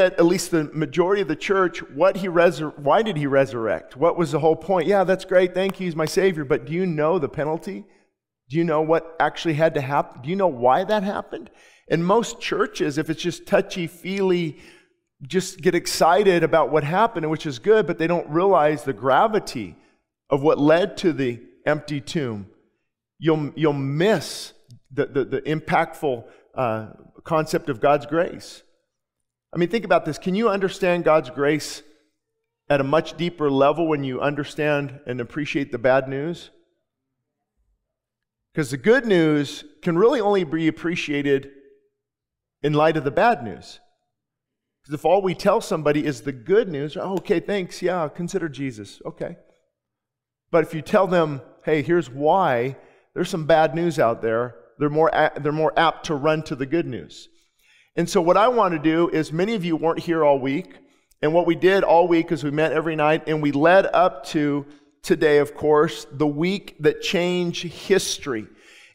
at least the majority of the church, what he resur- why did he resurrect? What was the whole point? Yeah, that's great. Thank you. He's my Savior. But do you know the penalty? Do you know what actually had to happen? Do you know why that happened? In most churches, if it's just touchy feely, just get excited about what happened, which is good, but they don't realize the gravity of what led to the empty tomb. You'll, you'll miss the, the, the impactful uh, concept of God's grace. I mean, think about this. Can you understand God's grace at a much deeper level when you understand and appreciate the bad news? Because the good news can really only be appreciated in light of the bad news. Because if all we tell somebody is the good news, oh, okay, thanks, yeah, consider Jesus, okay. But if you tell them, hey, here's why, there's some bad news out there, they're more, they're more apt to run to the good news. And so, what I want to do is, many of you weren't here all week. And what we did all week is we met every night and we led up to today, of course, the week that changed history.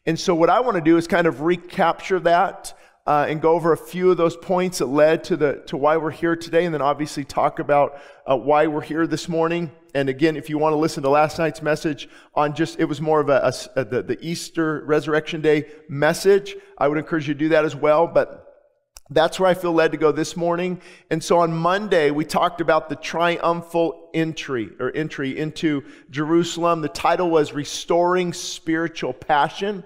And so, what I want to do is kind of recapture that uh, and go over a few of those points that led to, the, to why we're here today, and then obviously talk about uh, why we're here this morning. And again, if you want to listen to last night's message on just, it was more of a, a, a the, the Easter Resurrection Day message, I would encourage you to do that as well. But that's where I feel led to go this morning. And so on Monday, we talked about the triumphal entry or entry into Jerusalem. The title was Restoring Spiritual Passion.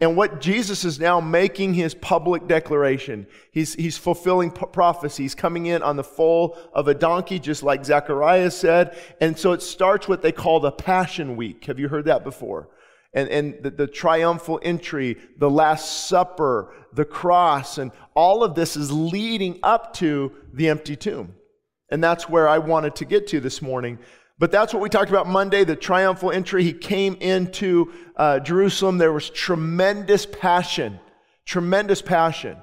And what Jesus is now making his public declaration. He's, he's fulfilling p- prophecy. He's coming in on the foal of a donkey, just like Zechariah said. And so it starts what they call the Passion Week. Have you heard that before? And, and the, the triumphal entry, the Last Supper, the cross, and all of this is leading up to the empty tomb. And that's where I wanted to get to this morning. But that's what we talked about Monday, the triumphal entry. He came into uh, Jerusalem. There was tremendous passion, tremendous passion.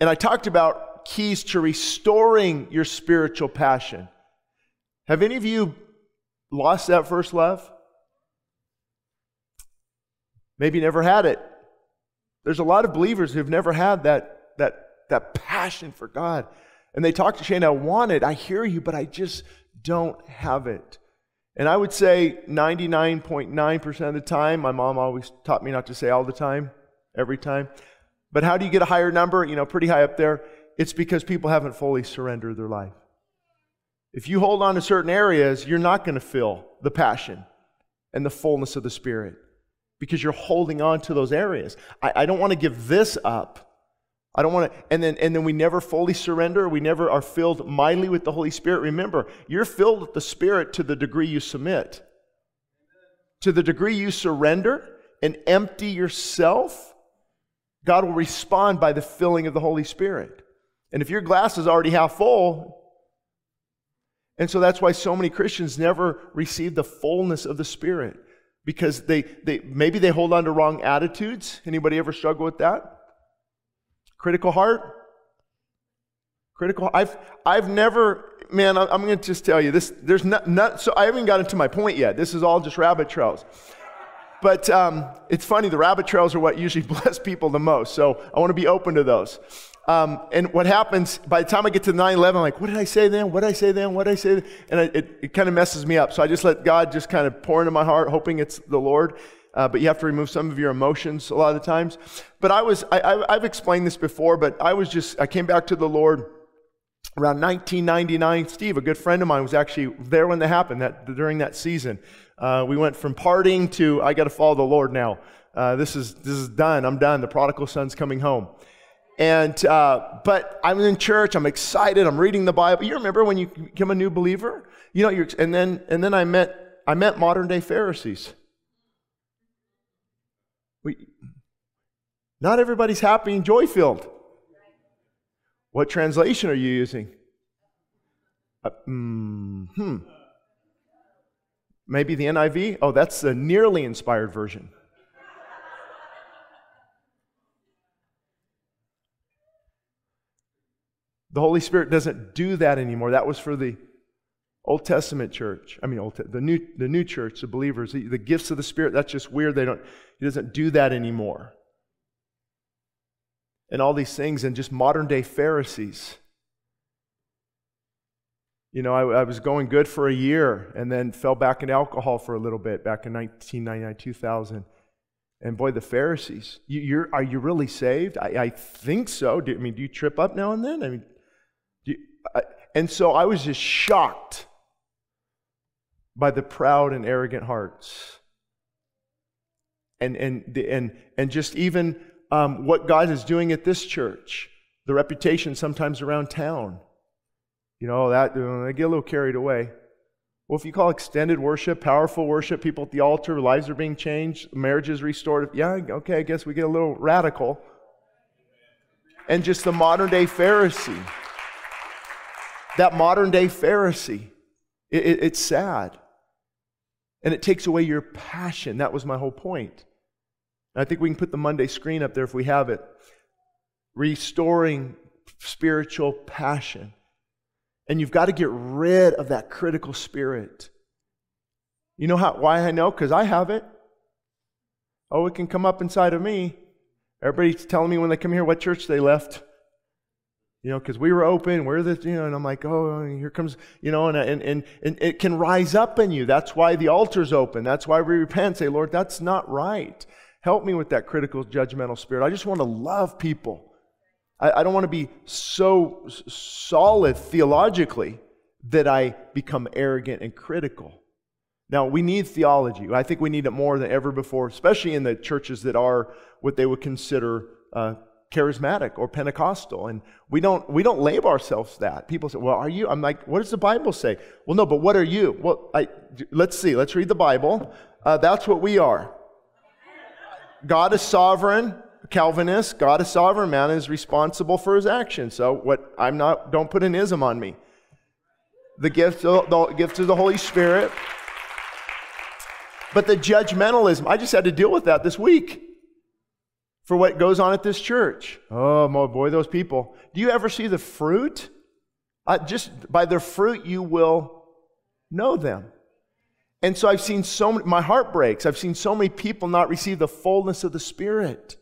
And I talked about keys to restoring your spiritual passion. Have any of you lost that first love? Maybe never had it. There's a lot of believers who've never had that, that, that passion for God. And they talk to Shane, I want it, I hear you, but I just don't have it. And I would say 99.9% of the time, my mom always taught me not to say all the time, every time. But how do you get a higher number? You know, pretty high up there. It's because people haven't fully surrendered their life. If you hold on to certain areas, you're not going to feel the passion and the fullness of the Spirit because you're holding on to those areas. I, I don't want to give this up. I don't want to, and then, and then we never fully surrender. We never are filled mightily with the Holy Spirit. Remember, you're filled with the Spirit to the degree you submit. To the degree you surrender and empty yourself, God will respond by the filling of the Holy Spirit. And if your glass is already half full, and so that's why so many Christians never receive the fullness of the Spirit because they, they maybe they hold on to wrong attitudes. Anybody ever struggle with that? Critical heart? Critical. I've I've never, man. I'm going to just tell you this. There's not, not so I haven't gotten to my point yet. This is all just rabbit trails. But um, it's funny. The rabbit trails are what usually bless people the most. So I want to be open to those. Um, and what happens by the time I get to 9 11, I'm like, what did I say then? What did I say then? What did I say? Then? And it, it kind of messes me up. So I just let God just kind of pour into my heart, hoping it's the Lord uh, but you have to remove some of your emotions a lot of the times. But I was, I, have explained this before, but I was just, I came back to the Lord around 1999. Steve, a good friend of mine, was actually there when that happened, that, during that season. Uh, we went from partying to, I got to follow the Lord now. Uh, this, is, this is done. I'm done. The prodigal son's coming home. And, uh, but I'm in church. I'm excited. I'm reading the Bible. You remember when you become a new believer? You know, you're, and then, and then I met, I met modern day Pharisees. We, not everybody's happy and joy filled. What translation are you using? Uh, mm, hmm. Maybe the NIV? Oh, that's the nearly inspired version. The Holy Spirit doesn't do that anymore. That was for the Old Testament church, I mean, Old, the, new, the new church, the believers, the, the gifts of the Spirit, that's just weird. They don't, he doesn't do that anymore. And all these things, and just modern day Pharisees. You know, I, I, was going good for a year and then fell back into alcohol for a little bit back in 1999, 2000. And boy, the Pharisees, you, are are you really saved? I, I think so. Do, I mean, do you trip up now and then? I mean, and so I was just shocked by the proud and arrogant hearts. And, and, and, and just even um, what God is doing at this church, the reputation sometimes around town. You know, that they get a little carried away. Well, if you call extended worship, powerful worship, people at the altar, lives are being changed, marriages restored, yeah, okay, I guess we get a little radical. And just the modern day Pharisee. That modern day Pharisee. It, it, it's sad. And it takes away your passion. That was my whole point. I think we can put the Monday screen up there if we have it. Restoring spiritual passion. And you've got to get rid of that critical spirit. You know how, why I know? Because I have it. Oh, it can come up inside of me. Everybody's telling me when they come here what church they left. You know, because we were open, we're the, you know, and I'm like, oh, here comes, you know, and, and, and, and it can rise up in you. That's why the altar's open. That's why we repent. Say, Lord, that's not right. Help me with that critical, judgmental spirit. I just want to love people. I, I don't want to be so solid theologically that I become arrogant and critical. Now, we need theology. I think we need it more than ever before, especially in the churches that are what they would consider uh, charismatic or Pentecostal. And we don't, we don't label ourselves that. People say, well, are you? I'm like, what does the Bible say? Well, no, but what are you? Well, I, let's see. Let's read the Bible. Uh, that's what we are. God is sovereign. Calvinist, God is sovereign. Man is responsible for his actions. So what I'm not, don't put an ism on me. The gift, the, the gift of the Holy Spirit. But the judgmentalism, I just had to deal with that this week for what goes on at this church. Oh, my boy, those people. Do you ever see the fruit? Uh, just by their fruit, you will know them. And so I've seen so many, my heart breaks. I've seen so many people not receive the fullness of the Spirit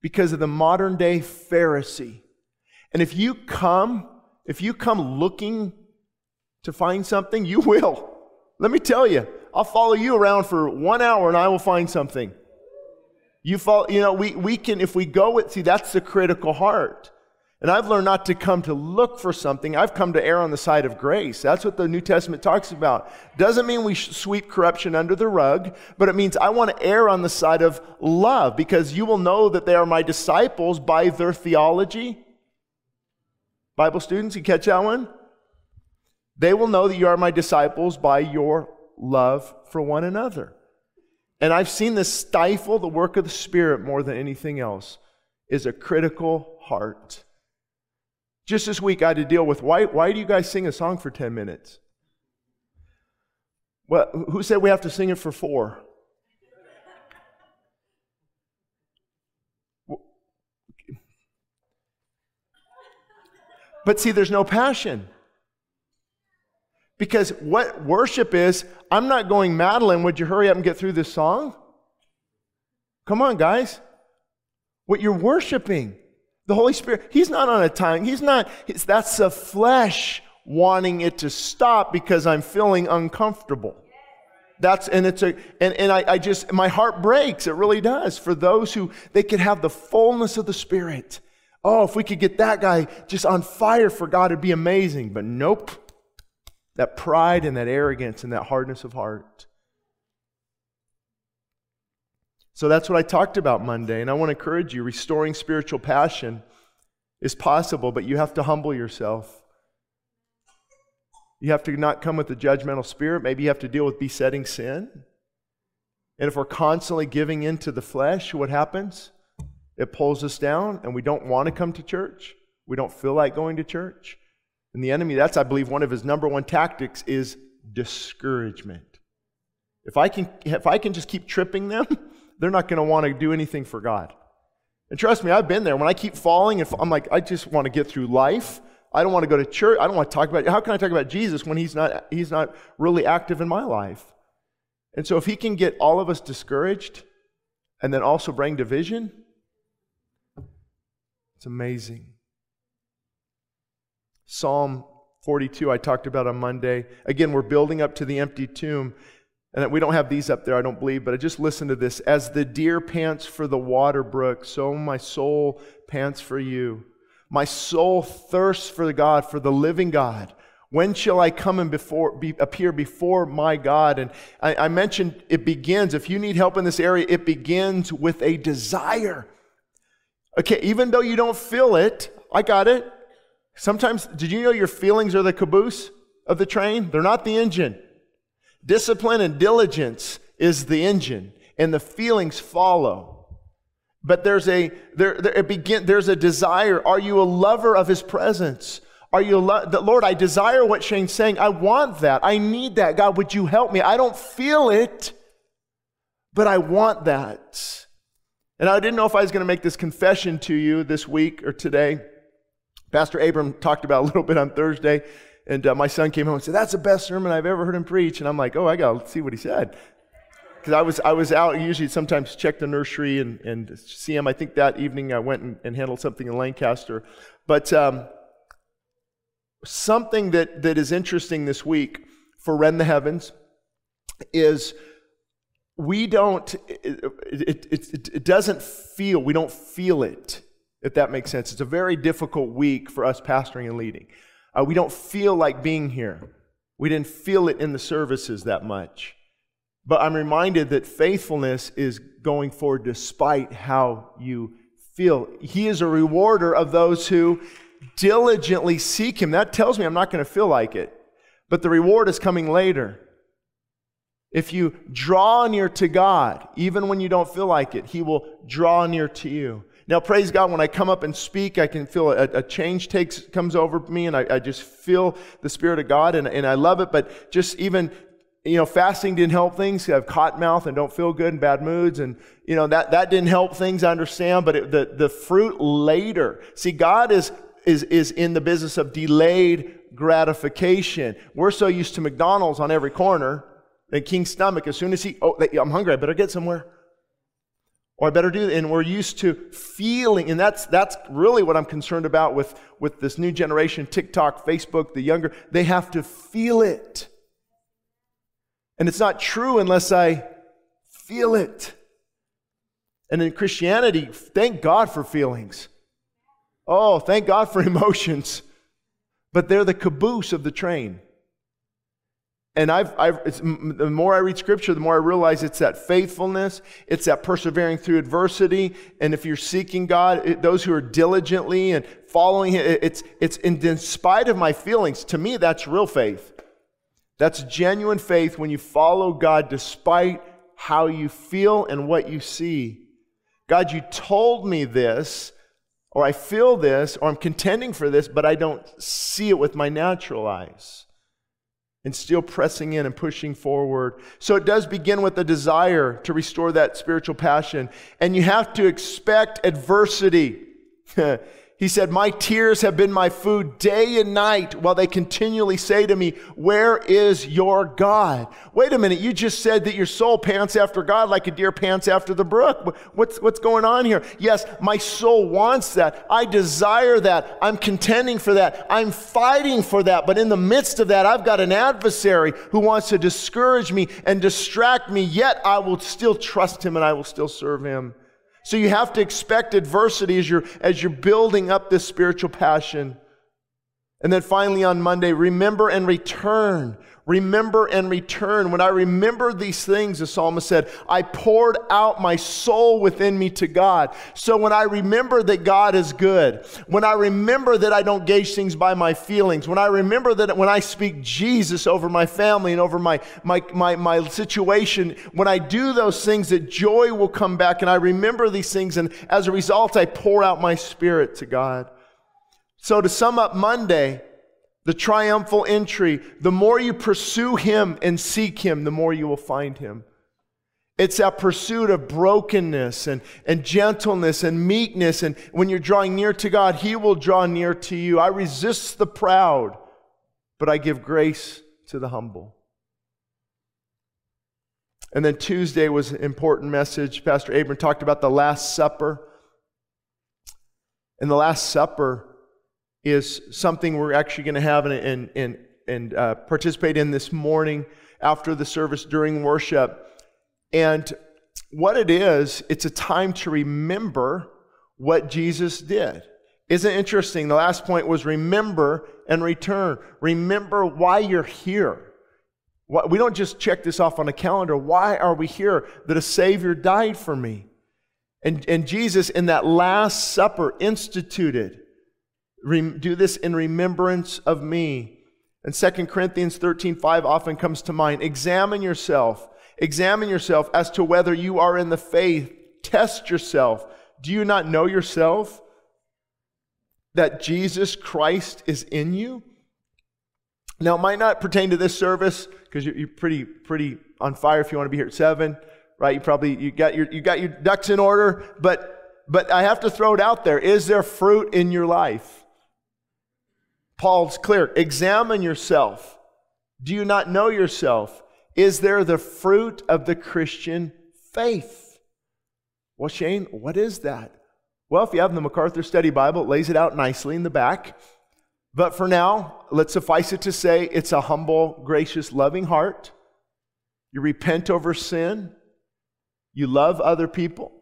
because of the modern day Pharisee. And if you come, if you come looking to find something, you will. Let me tell you, I'll follow you around for one hour and I will find something. You fall, you know, we, we can, if we go with, see, that's the critical heart. And I've learned not to come to look for something. I've come to err on the side of grace. That's what the New Testament talks about. Doesn't mean we sweep corruption under the rug, but it means I want to err on the side of love because you will know that they are my disciples by their theology. Bible students, you catch that one? They will know that you are my disciples by your love for one another. And I've seen this stifle the work of the Spirit more than anything else, is a critical heart. Just this week, I had to deal with why, why do you guys sing a song for 10 minutes? Well, who said we have to sing it for four? But see, there's no passion. Because what worship is, I'm not going, Madeline, would you hurry up and get through this song? Come on, guys. What you're worshiping, the Holy Spirit, He's not on a time. He's not, that's the flesh wanting it to stop because I'm feeling uncomfortable. That's, and it's a, and, and I, I just, my heart breaks. It really does. For those who, they could have the fullness of the Spirit. Oh, if we could get that guy just on fire for God, it'd be amazing. But nope that pride and that arrogance and that hardness of heart. So that's what I talked about Monday, and I want to encourage you restoring spiritual passion is possible, but you have to humble yourself. You have to not come with a judgmental spirit. Maybe you have to deal with besetting sin. And if we're constantly giving in to the flesh, what happens? It pulls us down, and we don't want to come to church. We don't feel like going to church. And the enemy, that's, I believe, one of his number one tactics is discouragement. If I can, if I can just keep tripping them, they're not going to want to do anything for God. And trust me, I've been there. When I keep falling, and I'm like, I just want to get through life. I don't want to go to church. I don't want to talk about. How can I talk about Jesus when he's not he's not really active in my life? And so, if he can get all of us discouraged, and then also bring division, it's amazing. Psalm 42 I talked about on Monday. Again, we're building up to the empty tomb. And we don't have these up there, I don't believe, but I just listen to this. As the deer pants for the water brook, so my soul pants for you. My soul thirsts for God, for the living God. When shall I come and before, be, appear before my God? And I, I mentioned it begins, if you need help in this area, it begins with a desire. Okay, even though you don't feel it, I got it. Sometimes, did you know your feelings are the caboose of the train? They're not the engine. Discipline and diligence is the engine, and the feelings follow. But there's a there, there begin, there's a desire. Are you a lover of his presence? Are you lo- Lord, I desire what Shane's saying. I want that. I need that. God, would you help me? I don't feel it, but I want that. And I didn't know if I was going to make this confession to you this week or today. Pastor Abram talked about a little bit on Thursday, and uh, my son came home and said, That's the best sermon I've ever heard him preach. And I'm like, Oh, I got to see what he said. Because I was, I was out, usually sometimes check the nursery and, and see him. I think that evening I went and, and handled something in Lancaster. But um, something that, that is interesting this week for Rend the Heavens is we don't, it, it, it, it, doesn't feel, we don't feel it, if that makes sense. It's a very difficult week for us pastoring and leading. Uh, we don't feel like being here. We didn't feel it in the services that much. But I'm reminded that faithfulness is going forward despite how you feel. He is a rewarder of those who diligently seek Him. That tells me I'm not going to feel like it. But the reward is coming later. If you draw near to God, even when you don't feel like it, He will draw near to you. Now, praise God, when I come up and speak, I can feel a, a change takes comes over me, and I, I, just feel the Spirit of God, and, and I love it. But just even, you know, fasting didn't help things. I have cotton mouth and don't feel good and bad moods, and you know that that didn't help things. I understand, but it, the the fruit later. See, God is is is in the business of delayed gratification. We're so used to McDonald's on every corner and King's stomach. As soon as he, oh, I'm hungry. I better get somewhere. Or I better do, and we're used to feeling, and that's that's really what I'm concerned about with, with this new generation, TikTok, Facebook, the younger, they have to feel it. And it's not true unless I feel it. And in Christianity, thank God for feelings. Oh, thank God for emotions. But they're the caboose of the train. And I've, I've the more I read scripture, the more I realize it's that faithfulness, it's that persevering through adversity. And if you're seeking God, it, those who are diligently and following Him, it's, it's in, in spite of my feelings. To me, that's real faith. That's genuine faith when you follow God despite how you feel and what you see. God, you told me this, or I feel this, or I'm contending for this, but I don't see it with my natural eyes and still pressing in and pushing forward. So it does begin with a desire to restore that spiritual passion. And you have to expect adversity. He said, My tears have been my food day and night while they continually say to me, Where is your God? Wait a minute, you just said that your soul pants after God like a deer pants after the brook. What's, what's going on here? Yes, my soul wants that. I desire that. I'm contending for that. I'm fighting for that. But in the midst of that, I've got an adversary who wants to discourage me and distract me, yet I will still trust him and I will still serve him. So you have to expect adversity as you're, as you're building up this spiritual passion. And then finally on Monday, remember and return. Remember and return. When I remember these things, the psalmist said, I poured out my soul within me to God. So when I remember that God is good, when I remember that I don't gauge things by my feelings, when I remember that when I speak Jesus over my family and over my, my, my, my situation, when I do those things, that joy will come back. And I remember these things. And as a result, I pour out my spirit to God. So to sum up Monday, the triumphal entry, the more you pursue Him and seek Him, the more you will find Him. It's that pursuit of brokenness and, and gentleness and meekness. And when you're drawing near to God, He will draw near to you. I resist the proud, but I give grace to the humble. And then Tuesday was an important message. Pastor Abram talked about the Last Supper. In the Last Supper, is something we're actually going to have and, and, and, uh, participate in this morning after the service during worship. And what it is, it's a time to remember what Jesus did. Isn't interesting? The last point was remember and return. Remember why you're here. We don't just check this off on a calendar. Why are we here? That a Savior died for me. And, and Jesus, in that Last Supper, instituted do this in remembrance of me. And 2 Corinthians 13 5 often comes to mind. Examine yourself. Examine yourself as to whether you are in the faith. Test yourself. Do you not know yourself that Jesus Christ is in you? Now, it might not pertain to this service because you're pretty, pretty on fire if you want to be here at seven, right? You probably you got your you got your ducks in order, but but I have to throw it out there. Is there fruit in your life? Paul's clear. Examine yourself. Do you not know yourself? Is there the fruit of the Christian faith? Well, Shane, what is that? Well, if you have the MacArthur Study Bible, it lays it out nicely in the back. But for now, let's suffice it to say it's a humble, gracious, loving heart. You repent over sin. You love other people.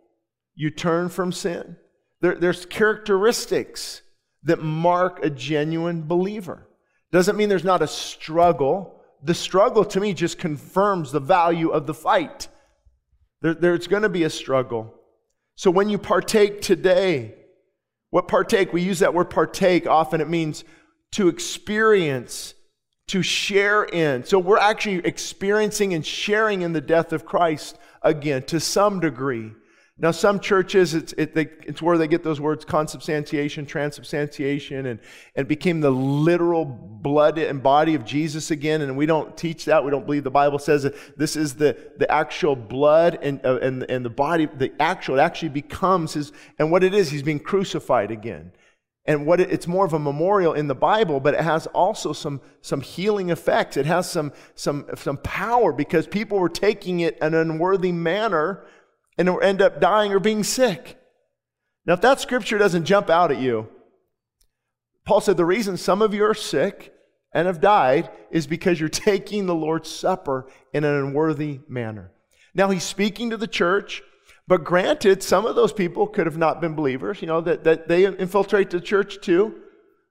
You turn from sin. There, there's characteristics that mark a genuine believer. Doesn't mean there's not a struggle. The struggle to me just confirms the value of the fight. There, there's going to be a struggle. So when you partake today, what partake? We use that word partake often. It means to experience, to share in. So we're actually experiencing and sharing in the death of Christ again to some degree. Now, some churches, it's, it, they, it's where they get those words consubstantiation, transubstantiation, and, and became the literal blood and body of Jesus again. And we don't teach that. We don't believe the Bible says that this is the, the actual blood and, uh, and, and the body, the actual, it actually becomes his, and what it is, he's being crucified again. And what it, it's more of a memorial in the Bible, but it has also some, some healing effects. It has some, some, some power because people were taking it an unworthy manner and end up dying or being sick. Now, if that scripture doesn't jump out at you, Paul said the reason some of you are sick and have died is because you're taking the Lord's Supper in an unworthy manner. Now, he's speaking to the church, but granted, some of those people could have not been believers, you know, that, that they infiltrate the church too.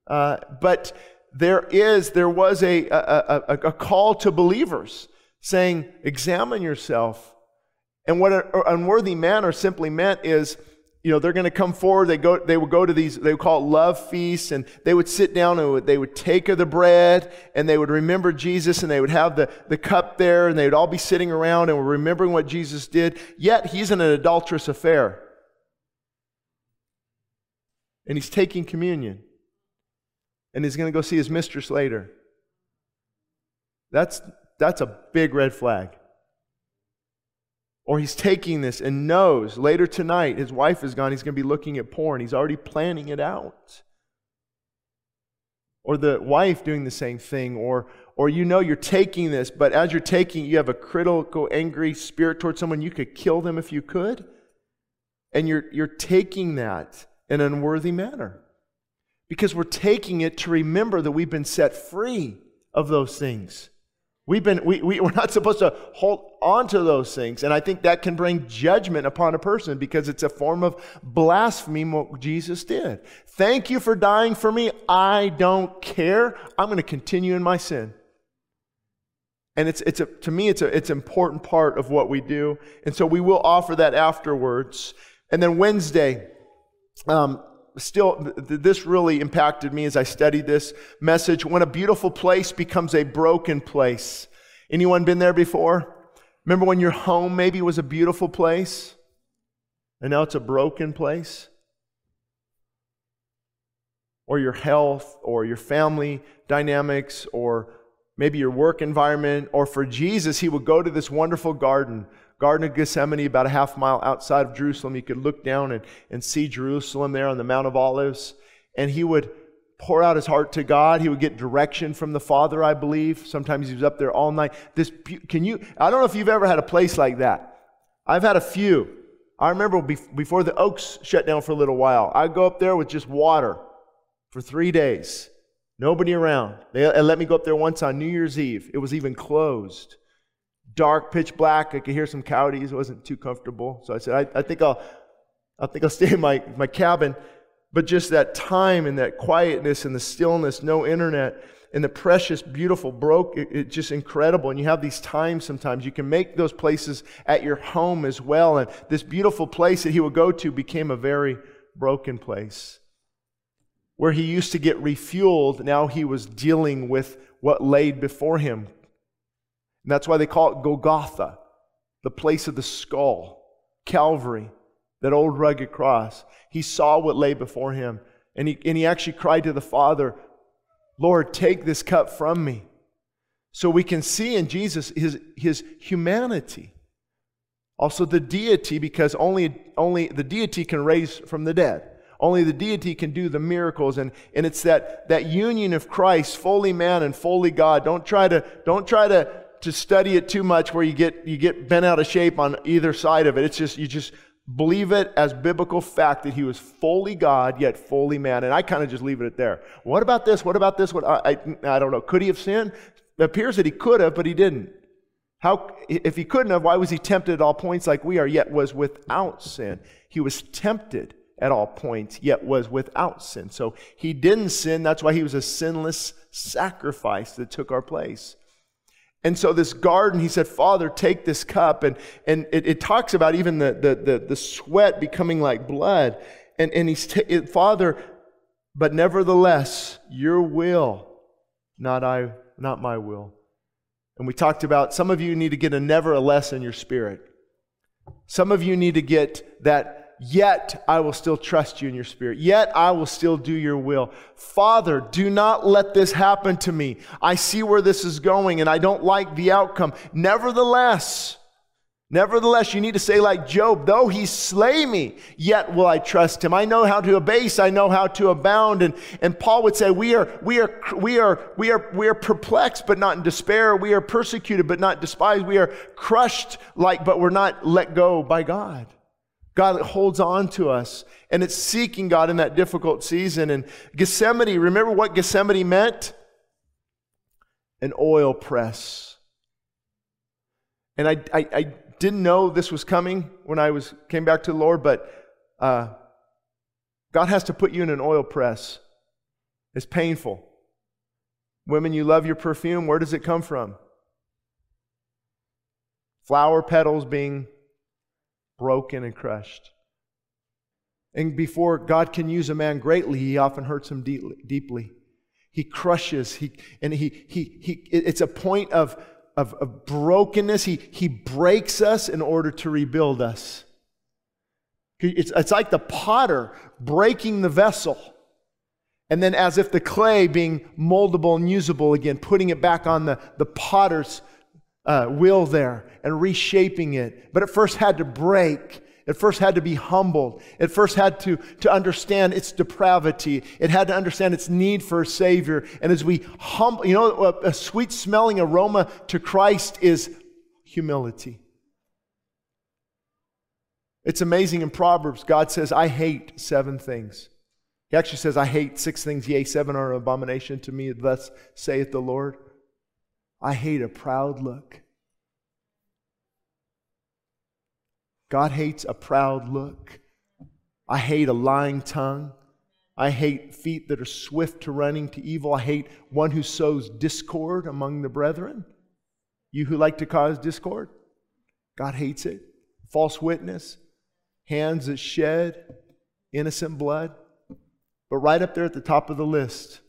Uh, but there is, there was a, a, a, a call to believers saying, examine yourself and what an unworthy manner simply meant is, you know, they're going to come forward. They go, they would go to these, they would call it love feasts, and they would sit down and they would take of the bread, and they would remember Jesus, and they would have the, the cup there, and they would all be sitting around and remembering what Jesus did. Yet he's in an adulterous affair. And he's taking communion. And he's going to go see his mistress later. That's, that's a big red flag. Or he's taking this and knows later tonight his wife is gone, he's going to be looking at porn. He's already planning it out. Or the wife doing the same thing, or, or you know you're taking this, but as you're taking, you have a critical, angry spirit towards someone, you could kill them if you could. And you're, you're taking that in an unworthy manner. Because we're taking it to remember that we've been set free of those things. We've been, we, we, we're not supposed to hold on to those things. And I think that can bring judgment upon a person because it's a form of blasphemy what Jesus did. Thank you for dying for me. I don't care. I'm going to continue in my sin. And it's, it's a, to me, it's, a, it's an important part of what we do. And so we will offer that afterwards. And then Wednesday, um, still, this really impacted me as I studied this message. When a beautiful place becomes a broken place. Anyone been there before? Remember when your home maybe was a beautiful place and now it's a broken place? Or your health or your family dynamics or maybe your work environment. Or for Jesus, he would go to this wonderful garden Garden of Gethsemane, about a half mile outside of Jerusalem. You could look down and, and see Jerusalem there on the Mount of Olives. And he would pour out his heart to God. He would get direction from the Father, I believe. Sometimes he was up there all night. This, can you, I don't know if you've ever had a place like that. I've had a few. I remember before the Oaks shut down for a little while, I'd go up there with just water for three days. Nobody around. They let me go up there once on New Year's Eve. It was even closed. Dark, pitch black. I could hear some coyotes. It wasn't too comfortable. So I said, I, I think I'll I think I'll stay in my, my cabin. But just that time and that quietness and the stillness, no internet, and the precious, beautiful broke, it's it just incredible. And you have these times sometimes. You can make those places at your home as well. And this beautiful place that he would go to became a very broken place. Where he used to get refueled, now he was dealing with what laid before him. And that's why they call it Golgotha, the place of the skull, Calvary that old rugged cross. He saw what lay before him. And he, and he actually cried to the Father, Lord, take this cup from me. So we can see in Jesus his, his humanity. Also the deity, because only, only the deity can raise from the dead. Only the deity can do the miracles. And, and it's that, that union of Christ, fully man and fully God. Don't try to, don't try to, to study it too much where you get, you get bent out of shape on either side of it. It's just, you just believe it as biblical fact that he was fully God yet fully man. And I kind of just leave it at there. What about this? What about this? What I, I, I don't know. Could he have sinned? It appears that he could have, but he didn't. How, if he couldn't have, why was he tempted at all points like we are, yet was without sin? He was tempted at all points, yet was without sin. So he didn't sin. That's why he was a sinless sacrifice that took our place. And so this garden, he said, Father, take this cup. And, and it, it talks about even the, the, the, the, sweat becoming like blood. And, and he's, t- Father, but nevertheless, your will, not I, not my will. And we talked about some of you need to get a nevertheless in your spirit. Some of you need to get that Yet I will still trust you in your spirit. Yet I will still do your will. Father, do not let this happen to me. I see where this is going and I don't like the outcome. Nevertheless, Nevertheless, you need to say, like Job, though he slay me, yet will I trust him. I know how to abase, I know how to abound. And, and Paul would say, we are, we, are, we, are, we, are, we are perplexed, but not in despair. We are persecuted, but not despised. We are crushed, like, but we're not let go by God. God holds on to us, and it's seeking God in that difficult season. And Gethsemane, remember what Gethsemane meant? An oil press. And I, I, I didn't know this was coming when I was came back to the Lord, but uh, God has to put you in an oil press. It's painful. Women, you love your perfume. Where does it come from? Flower petals being broken and crushed. And before God can use a man greatly, he often hurts him deeply. He crushes, he, and he, he, he, it's a point of, of, of brokenness. He, he breaks us in order to rebuild us. It's, it's like the potter breaking the vessel. And then, as if the clay being moldable and usable again, putting it back on the, the potter's uh, will there and reshaping it. But it first had to break. It first had to be humbled. It first had to, to understand its depravity. It had to understand its need for a Savior. And as we humble, you know, a, a sweet smelling aroma to Christ is humility. It's amazing in Proverbs, God says, I hate seven things. He actually says, I hate six things, yea, seven are an abomination to me, thus saith the Lord. I hate a proud look. God hates a proud look. I hate a lying tongue. I hate feet that are swift to running to evil. I hate one who sows discord among the brethren. You who like to cause discord, God hates it. False witness, hands that shed innocent blood. But right up there at the top of the list,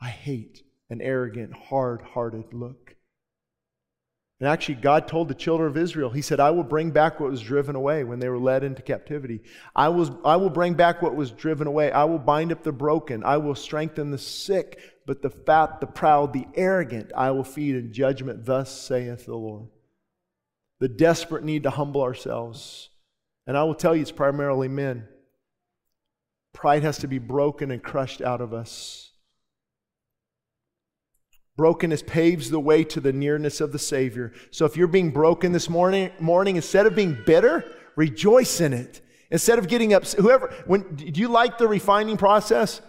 I hate an arrogant, hard hearted look. And actually, God told the children of Israel, He said, I will bring back what was driven away when they were led into captivity. I, was, I will bring back what was driven away. I will bind up the broken. I will strengthen the sick, but the fat, the proud, the arrogant, I will feed in judgment. Thus saith the Lord. The desperate need to humble ourselves. And I will tell you, it's primarily men. Pride has to be broken and crushed out of us. Brokenness paves the way to the nearness of the Savior. So if you're being broken this morning, morning instead of being bitter, rejoice in it. Instead of getting upset, whoever, when, do you like the refining process?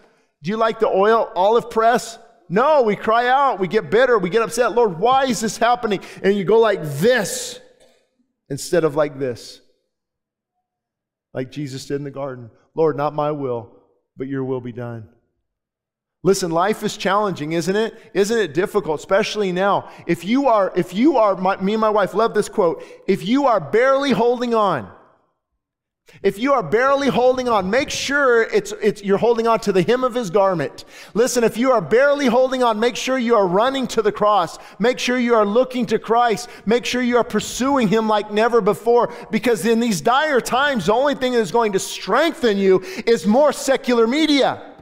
Do you like the oil olive press? No, we cry out, we get bitter, we get upset. Lord, why is this happening? And you go like this instead of like this. Like Jesus did in the garden. Lord, not my will, but your will be done. Listen, life is challenging, isn't it? Isn't it difficult, especially now? If you are, if you are, my, me and my wife love this quote. If you are barely holding on, if you are barely holding on, make sure it's, it's, you're holding on to the hem of his garment. Listen, if you are barely holding on, make sure you are running to the cross. Make sure you are looking to Christ. Make sure you are pursuing him like never before. Because in these dire times, the only thing that is going to strengthen you is more secular media.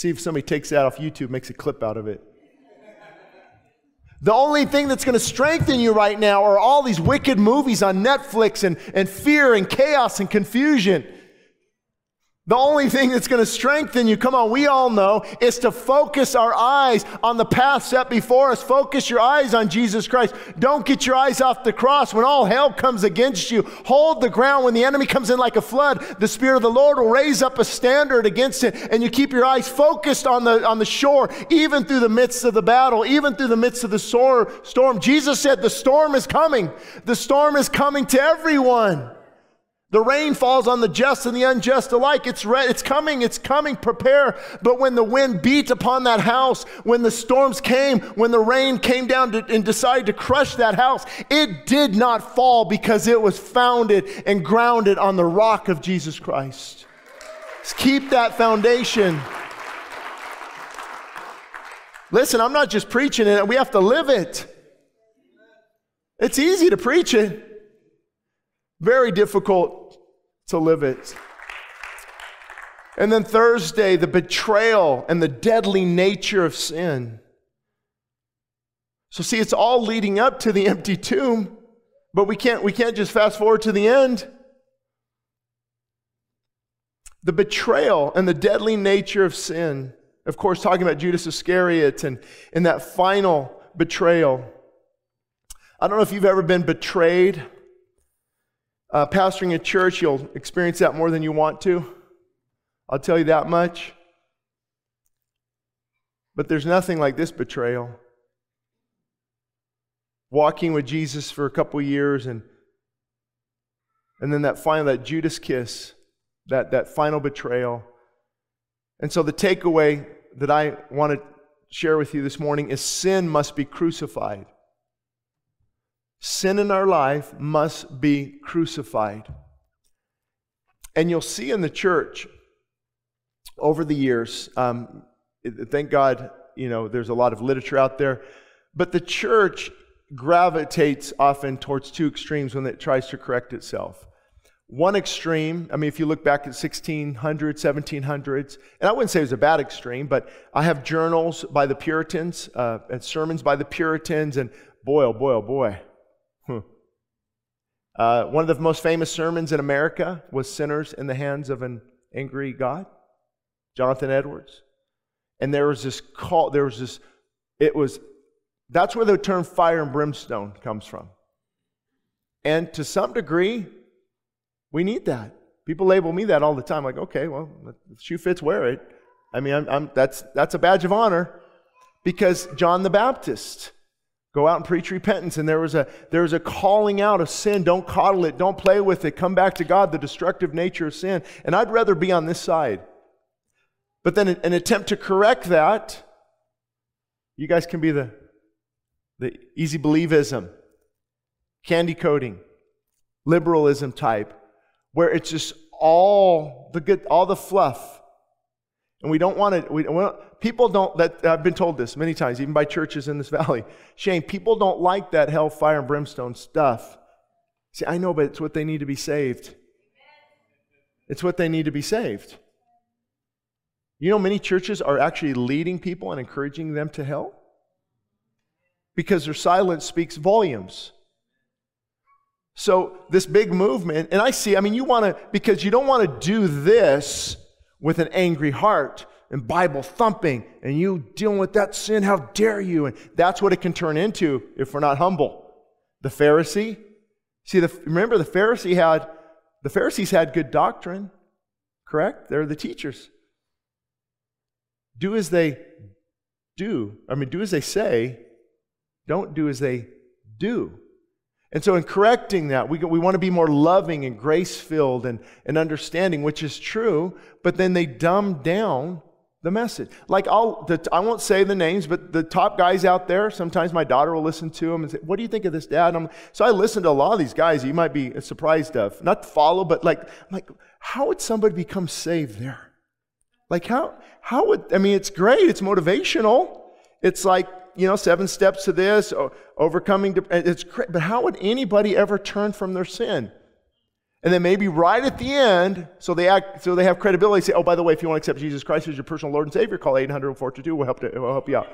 See if somebody takes that off YouTube, makes a clip out of it. The only thing that's going to strengthen you right now are all these wicked movies on Netflix and, and fear and chaos and confusion. The only thing that's going to strengthen you, come on, we all know, is to focus our eyes on the path set before us. Focus your eyes on Jesus Christ. Don't get your eyes off the cross. When all hell comes against you, hold the ground. When the enemy comes in like a flood, the Spirit of the Lord will raise up a standard against it, and you keep your eyes focused on the, on the shore, even through the midst of the battle, even through the midst of the storm. Jesus said, The storm is coming. The storm is coming to everyone. The rain falls on the just and the unjust alike. It's, it's coming, it's coming, prepare. But when the wind beat upon that house, when the storms came, when the rain came down to, and decided to crush that house, it did not fall because it was founded and grounded on the rock of Jesus Christ. Keep that foundation. Listen, I'm not just preaching it, we have to live it. It's easy to preach it. Very difficult to live it. And then Thursday, the betrayal and the deadly nature of sin. So, see, it's all leading up to the empty tomb, but we can't, we can't just fast forward to the end. The betrayal and the deadly nature of sin. Of course, talking about Judas Iscariot and, and that final betrayal. I don't know if you've ever been betrayed uh, pastoring a church, you'll experience that more than you want to. I'll tell you that much. But there's nothing like this betrayal. Walking with Jesus for a couple years and and then that final that Judas kiss, that, that final betrayal. And so the takeaway that I want to share with you this morning is sin must be crucified. Sin in our life must be crucified. And you'll see in the church over the years, um, thank God, you know, there's a lot of literature out there, but the church gravitates often towards two extremes when it tries to correct itself. One extreme, I mean, if you look back at 1600s, 1700s, and I wouldn't say it was a bad extreme, but I have journals by the Puritans uh, and sermons by the Puritans, and boy, oh boy, oh boy, uh, one of the most famous sermons in America was Sinners in the Hands of an Angry God, Jonathan Edwards. And there was this call, there was this, it was, that's where the term fire and brimstone comes from. And to some degree, we need that. People label me that all the time, like, okay, well, the shoe fits, wear it. I mean, I'm, I'm, that's, that's a badge of honor because John the Baptist, Go out and preach repentance. And there was, a, there was a calling out of sin. Don't coddle it. Don't play with it. Come back to God, the destructive nature of sin. And I'd rather be on this side. But then an attempt to correct that, you guys can be the, the easy believism, candy coating, liberalism type, where it's just all the good, all the fluff. And we don't want to, we, we don't, people don't, that, I've been told this many times, even by churches in this valley. Shane, people don't like that hellfire and brimstone stuff. See, I know, but it's what they need to be saved. It's what they need to be saved. You know, many churches are actually leading people and encouraging them to hell because their silence speaks volumes. So, this big movement, and I see, I mean, you want to, because you don't want to do this with an angry heart and Bible thumping and you dealing with that sin, how dare you? And that's what it can turn into if we're not humble. The Pharisee, see, the, remember the Pharisee had the Pharisees had good doctrine, correct? They're the teachers. Do as they do. I mean, do as they say, don't do as they do. And so, in correcting that, we, we want to be more loving and grace filled and, and understanding, which is true, but then they dumb down the message. Like, I'll, the, I won't say the names, but the top guys out there, sometimes my daughter will listen to them and say, What do you think of this, Dad? I'm, so I listen to a lot of these guys you might be surprised of. Not follow, but like, like, how would somebody become saved there? Like, how, how would, I mean, it's great, it's motivational. It's like, you know, seven steps to this, overcoming, it's but how would anybody ever turn from their sin? And then maybe right at the end, so they act, so they have credibility, say, oh, by the way, if you want to accept Jesus Christ as your personal Lord and Savior, call 800 422 we'll help, to, we'll help you out.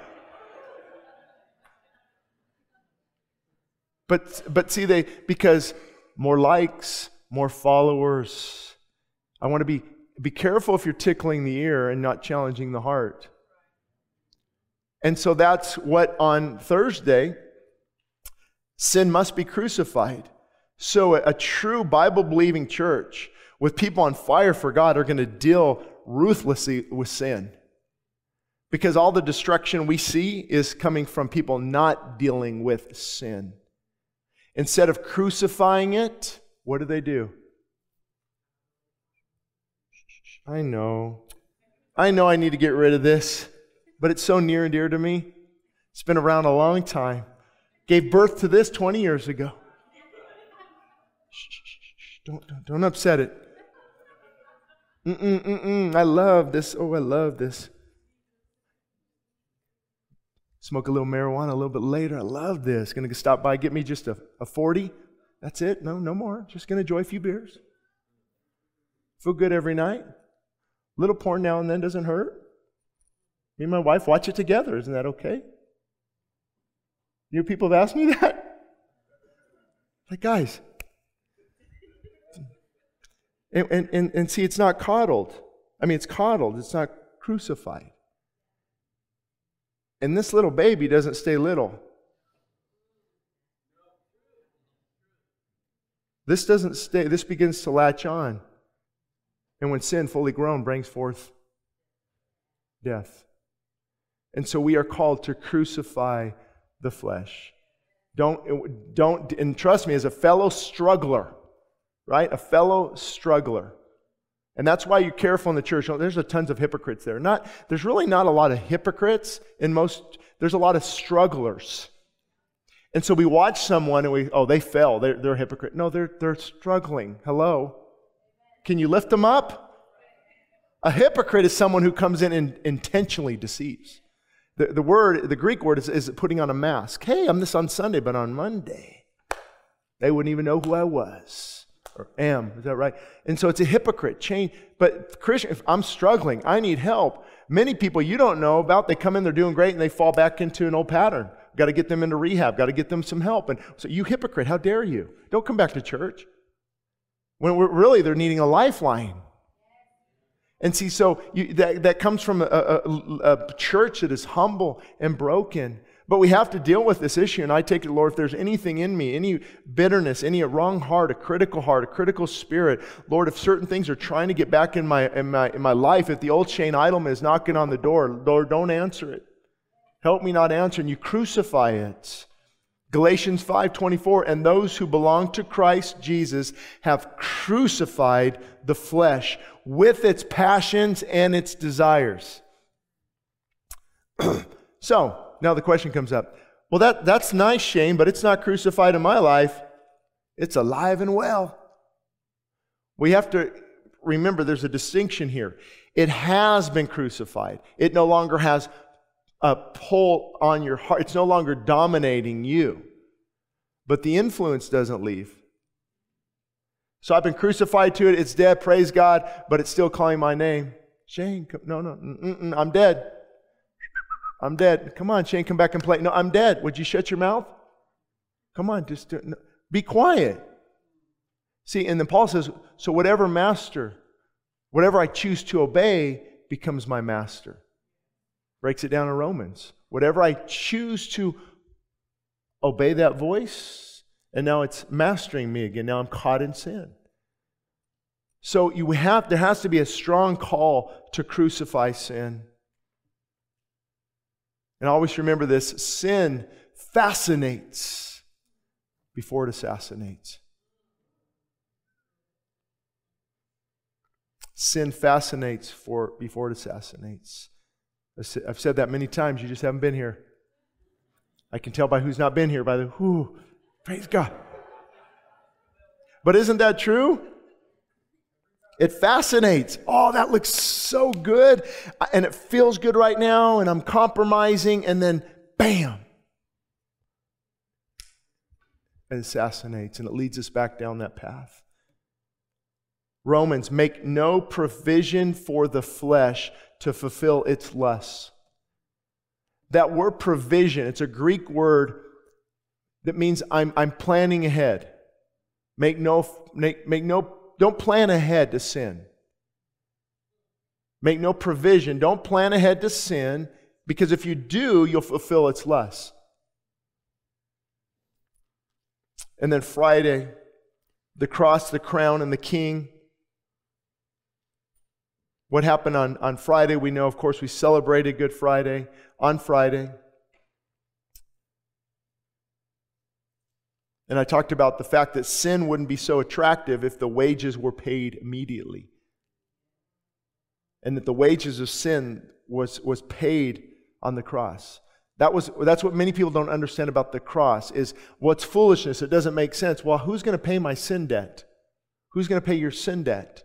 But, but see, they, because more likes, more followers. I want to be, be careful if you're tickling the ear and not challenging the heart. And so that's what on Thursday, sin must be crucified. So, a, true Bible believing church with people on fire for God are going to deal ruthlessly with sin. Because all the destruction we see is coming from people not dealing with sin. Instead of crucifying it, what do they do? I know. I know I need to get rid of this, but it's so near and dear to me. It's been around a long time. Gave birth to this 20 years ago. Shh, Don't, don't, don't upset it. Mm-mm, mm-mm. I love this. Oh, I love this. Smoke a little marijuana a little bit later. I love this. Gonna stop by, get me just a, a 40. That's it. No, no more. Just gonna enjoy a few beers. Feel good every night. Little porn now and then doesn't hurt. Me and my wife watch it together. Isn't that okay? You people have asked me that. Like, guys, and, and, and, and see, it's not coddled. I mean, it's coddled, it's not crucified. And this little baby doesn't stay little. This doesn't stay, this begins to latch on. And when sin, fully grown, brings forth death. And so we are called to crucify the flesh. Don't, don't, and trust me, as a fellow struggler, right? A fellow struggler. And that's why you're careful in the church. Oh, there's a tons of hypocrites there. Not, there's really not a lot of hypocrites in most, there's a lot of strugglers. And so we watch someone and we, oh, they fell. They're, they're a hypocrite. No, they're, they're struggling. Hello? Can you lift them up? A hypocrite is someone who comes in and intentionally deceives. The, the word, the Greek word is, is putting on a mask. Hey, I'm this on Sunday, but on Monday, they wouldn't even know who I was or am. Is that right? And so it's a hypocrite. Change. But Christian, if I'm struggling, I need help. Many people you don't know about, they come in, they're doing great, and they fall back into an old pattern. Got to get them into rehab. Got to get them some help. And so you hypocrite, how dare you? Don't come back to church. When we're really they're needing a lifeline. And see, so you, that, that comes from a, a, a church that is humble and broken but we have to deal with this issue. And I take it, Lord, if there's anything in me, any bitterness, any wrong heart, a critical heart, a critical spirit, Lord, if certain things are trying to get back in my, in my, in my life, if the old Shane Idleman is knocking on the door, Lord, don't answer it. Help me not answer. And you crucify it. Galatians 5:24 and those who belong to Christ Jesus have crucified the flesh with its passions and its desires. so, now the question comes up well, that, that's nice, Shane, but it's not crucified in my life. It's alive and well. We have to remember there's a distinction here. It has been crucified, it no longer has a pull on your heart, it's no longer dominating you. But the influence doesn't leave. So I've been crucified to it, it's dead, praise God, but it's still calling my name. Shane, no, no, mm, mm, mm, I'm dead. I'm dead. Come on, Shane, come back and play. No, I'm dead. Would you shut your mouth? Come on, just do, no, be quiet. See, and then Paul says, so whatever master, whatever I choose to obey becomes my master. Breaks it down in Romans. Whatever I choose to obey that voice, and now it's mastering me again. Now I'm caught in sin. So you have, there has to be a strong call to crucify sin. And always remember this sin fascinates before it assassinates. Sin fascinates for, before it assassinates. I've said that many times, you just haven't been here. I can tell by who's not been here by the who. praise God. But isn't that true? It fascinates. Oh, that looks so good. And it feels good right now, and I'm compromising, and then bam. It assassinates, and it leads us back down that path. Romans, make no provision for the flesh to fulfill its lusts. That word provision, it's a Greek word that means I'm, I'm planning ahead. Make no, make, make no, don't plan ahead to sin. Make no provision. Don't plan ahead to sin because if you do, you'll fulfill its lusts. And then Friday, the cross, the crown, and the king. What happened on, on Friday, we know, of course, we celebrated Good Friday on Friday. And I talked about the fact that sin wouldn't be so attractive if the wages were paid immediately. And that the wages of sin was, was paid on the cross. That was, that's what many people don't understand about the cross is what's foolishness. It doesn't make sense. Well, who's going to pay my sin debt? Who's going to pay your sin debt?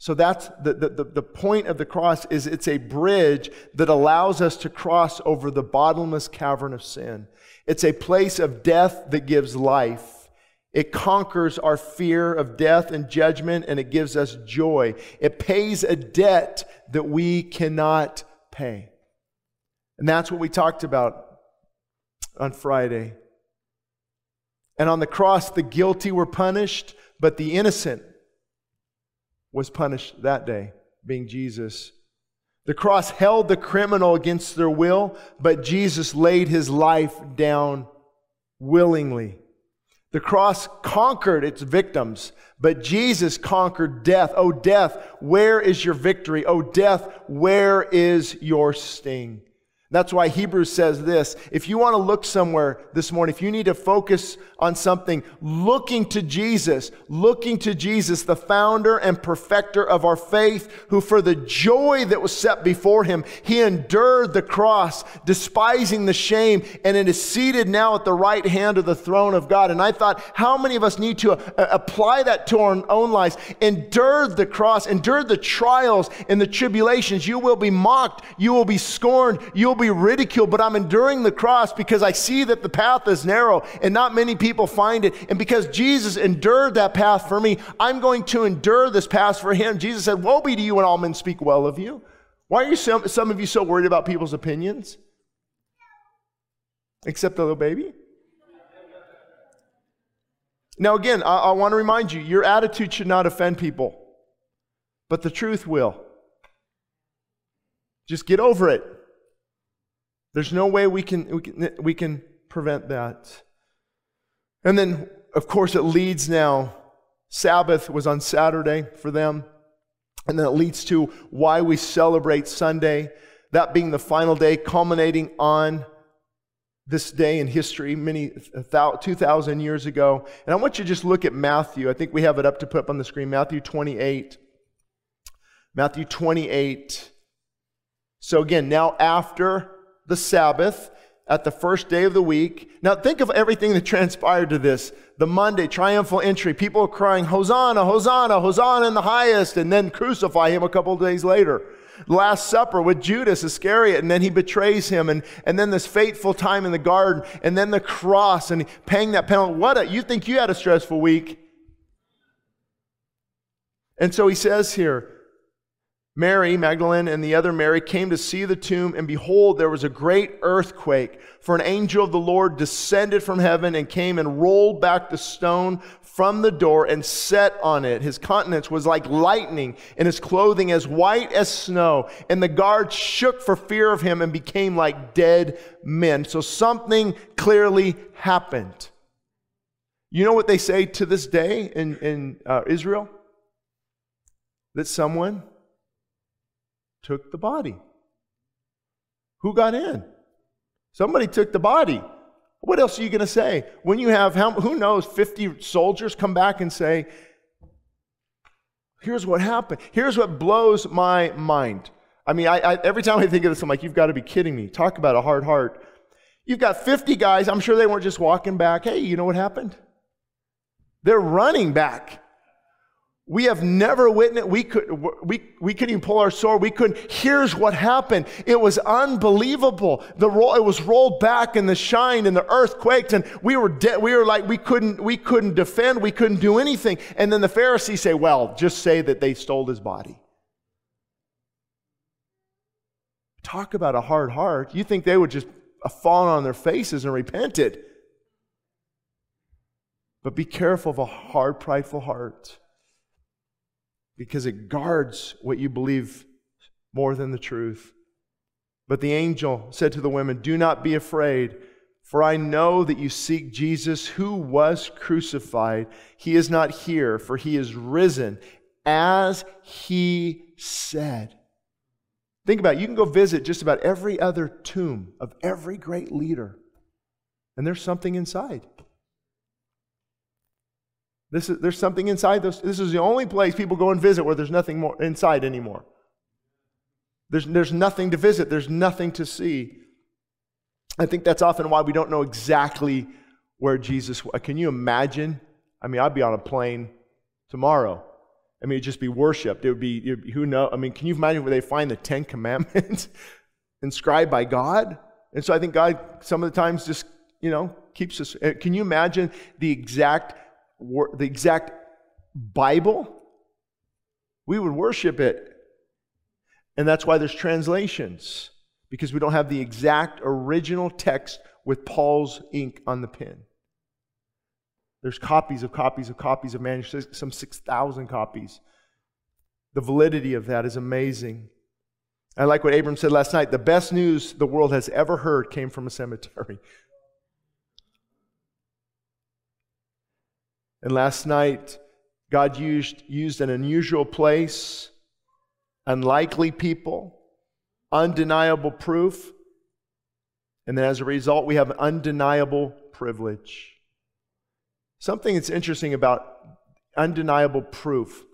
So that's the, the, the point of the cross is it's a bridge that allows us to cross over the bottomless cavern of sin. It's a place of death that gives life. It conquers our fear of death and judgment and it gives us joy. It pays a debt that we cannot pay. And that's what we talked about on Friday. And on the cross, the guilty were punished, but the innocent was punished that day, being Jesus. The cross held the criminal against their will, but Jesus laid his life down willingly. The cross conquered its victims, but Jesus conquered death. Oh, death, where is your victory? Oh, death, where is your sting? That's why Hebrews says this. If you want to look somewhere this morning, if you need to focus on something, looking to Jesus, looking to Jesus, the founder and perfecter of our faith, who for the joy that was set before him, he endured the cross, despising the shame, and it is seated now at the right hand of the throne of God. And I thought, how many of us need to uh, apply that to our own lives? Endured the cross, endured the trials and the tribulations. You will be mocked, you will be scorned, you will be ridiculed, but I'm enduring the cross because I see that the path is narrow and not many people find it. And because Jesus endured that path for me, I'm going to endure this path for him. Jesus said, Woe be to you when all men speak well of you. Why are you some, some of you so worried about people's opinions? Except the little baby? Now, again, I, I want to remind you your attitude should not offend people, but the truth will. Just get over it. There's no way we can, we can, we can prevent that. And then, of course, it leads now. Sabbath was on Saturday for them. And then it leads to why we celebrate Sunday, that being the final day, culminating on this day in history, many 2,000 years ago. And I want you to just look at Matthew. I think we have it up to put up on the screen Matthew 28. Matthew 28. So again, now after the Sabbath at the first day of the week. Now, think of everything that transpired to this. The Monday, triumphal entry. People crying, Hosanna, Hosanna, Hosanna in the highest, and then crucify him a couple of days later. Last Supper with Judas Iscariot, and then he betrays him, and, and then this fateful time in the garden, and then the cross, and paying that penalty. What a, you think you had a stressful week. And so he says here, Mary Magdalene and the other Mary came to see the tomb, and behold, there was a great earthquake. For an angel of the Lord descended from heaven and came and rolled back the stone from the door and set on it. His countenance was like lightning, and his clothing as white as snow. And the guards shook for fear of him and became like dead men. So something clearly happened. You know what they say to this day in, in uh, Israel? that someone took the body. Who got in? Somebody took the body. What else are you going to say? When you have, who knows, 50 soldiers come back and say, Here's what happened. Here's what blows my mind. I mean, I, I, every time I think of this, I'm like, You've got to be kidding me. Talk about a hard heart. You've got 50 guys. I'm sure they weren't just walking back. Hey, you know what happened? They're running back. We have never witnessed, we, could, we, we couldn't even pull our sword. We couldn't. Here's what happened. It was unbelievable. The roll, it was rolled back and the shine and the earth quaked and we were dead. We were like, we couldn't, we couldn't defend. We couldn't do anything. And then the Pharisees say, well, just say that they stole his body. Talk about a hard heart. You think they would just fall on their faces and repented? But be careful of a hard, prideful heart because it guards what you believe more than the truth. But the angel said to the women, Do not be afraid, for I know that you seek Jesus who was crucified. He is not here, for he is risen, as he said. Think about it. You can go visit just about every other tomb of every great leader, and there's something inside. This is, there's something inside those. This is the only place people go and visit where there's nothing more inside anymore. There's, there's nothing to visit, there's nothing to see. I think that's often why we don't know exactly where Jesus was. Can you imagine? I mean, I'd be on a plane tomorrow. I mean, it'd just be worshipped. It would be, who know? I mean, can you imagine where they find the Ten Commandments inscribed by God? And so I think God, some of the times, just, you know, keeps us. Uh, can you imagine the exact the exact Bible, we would worship it. And that's why there's translations, because we don't have the exact original text with Paul's ink on the pen. There's copies of copies of copies of manuscripts, some 6,000 copies. The validity of that is amazing. I like what Abram said last night the best news the world has ever heard came from a cemetery. And last night, God used, used an unusual place, unlikely people, undeniable proof, and then as a result, we have undeniable privilege. Something that's interesting about undeniable proof.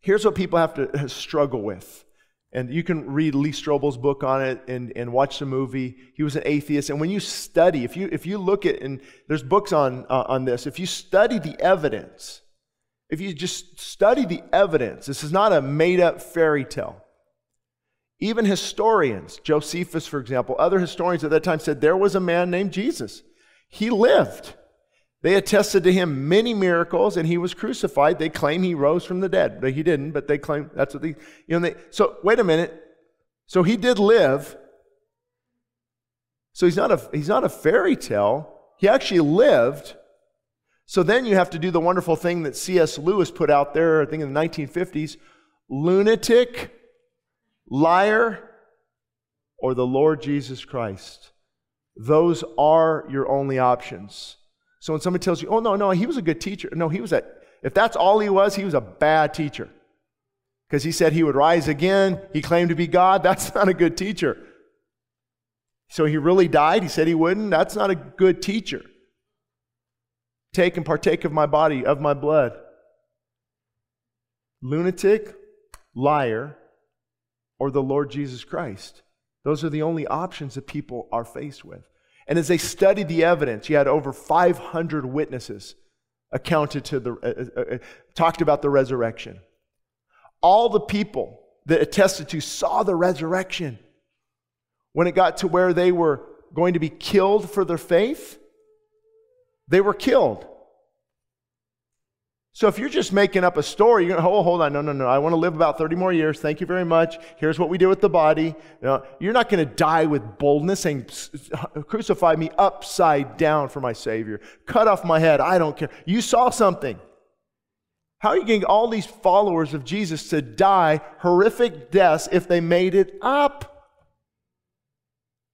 Here's what people have to struggle with and you can read Lee Strobel's book on it and, and watch the movie. He was an atheist. And when you study, if you, if you look at, and there's books on, uh, on this, if you study the evidence, if you just study the evidence, this is not a made up fairy tale. Even historians, Josephus, for example, other historians at that time said there was a man named Jesus. He lived. They attested to him many miracles, and he was crucified. They claim he rose from the dead. but He didn't, but they claim that's what they, you know, they, so wait a minute. So he did live. So he's not a, he's not a fairy tale. He actually lived. So then you have to do the wonderful thing that C.S. Lewis put out there, I think in the 1950s lunatic, liar, or the Lord Jesus Christ. Those are your only options. So when somebody tells you, oh, no, no, he was a good teacher. No, he was a, if that's all he was, he was a bad teacher. Because he said he would rise again. He claimed to be God. That's not a good teacher. So he really died. He said he wouldn't. That's not a good teacher. Take and partake of my body, of my blood. Lunatic, liar, or the Lord Jesus Christ. Those are the only options that people are faced with. And as they studied the evidence, you had over 500 witnesses accounted to the, uh, uh, uh, talked about the resurrection. All the people that attested to saw the resurrection. When it got to where they were going to be killed for their faith, they were killed. So if you're just making up a story, you're going oh, hold on, no, no, no, I want to live about 30 more years. Thank you very much. Here's what we do with the body. You know, you're not going to die with boldness saying, crucify me upside down for my Savior. Cut off my head. I don't care. You saw something. How are you getting all these followers of Jesus to die horrific deaths if they made it up?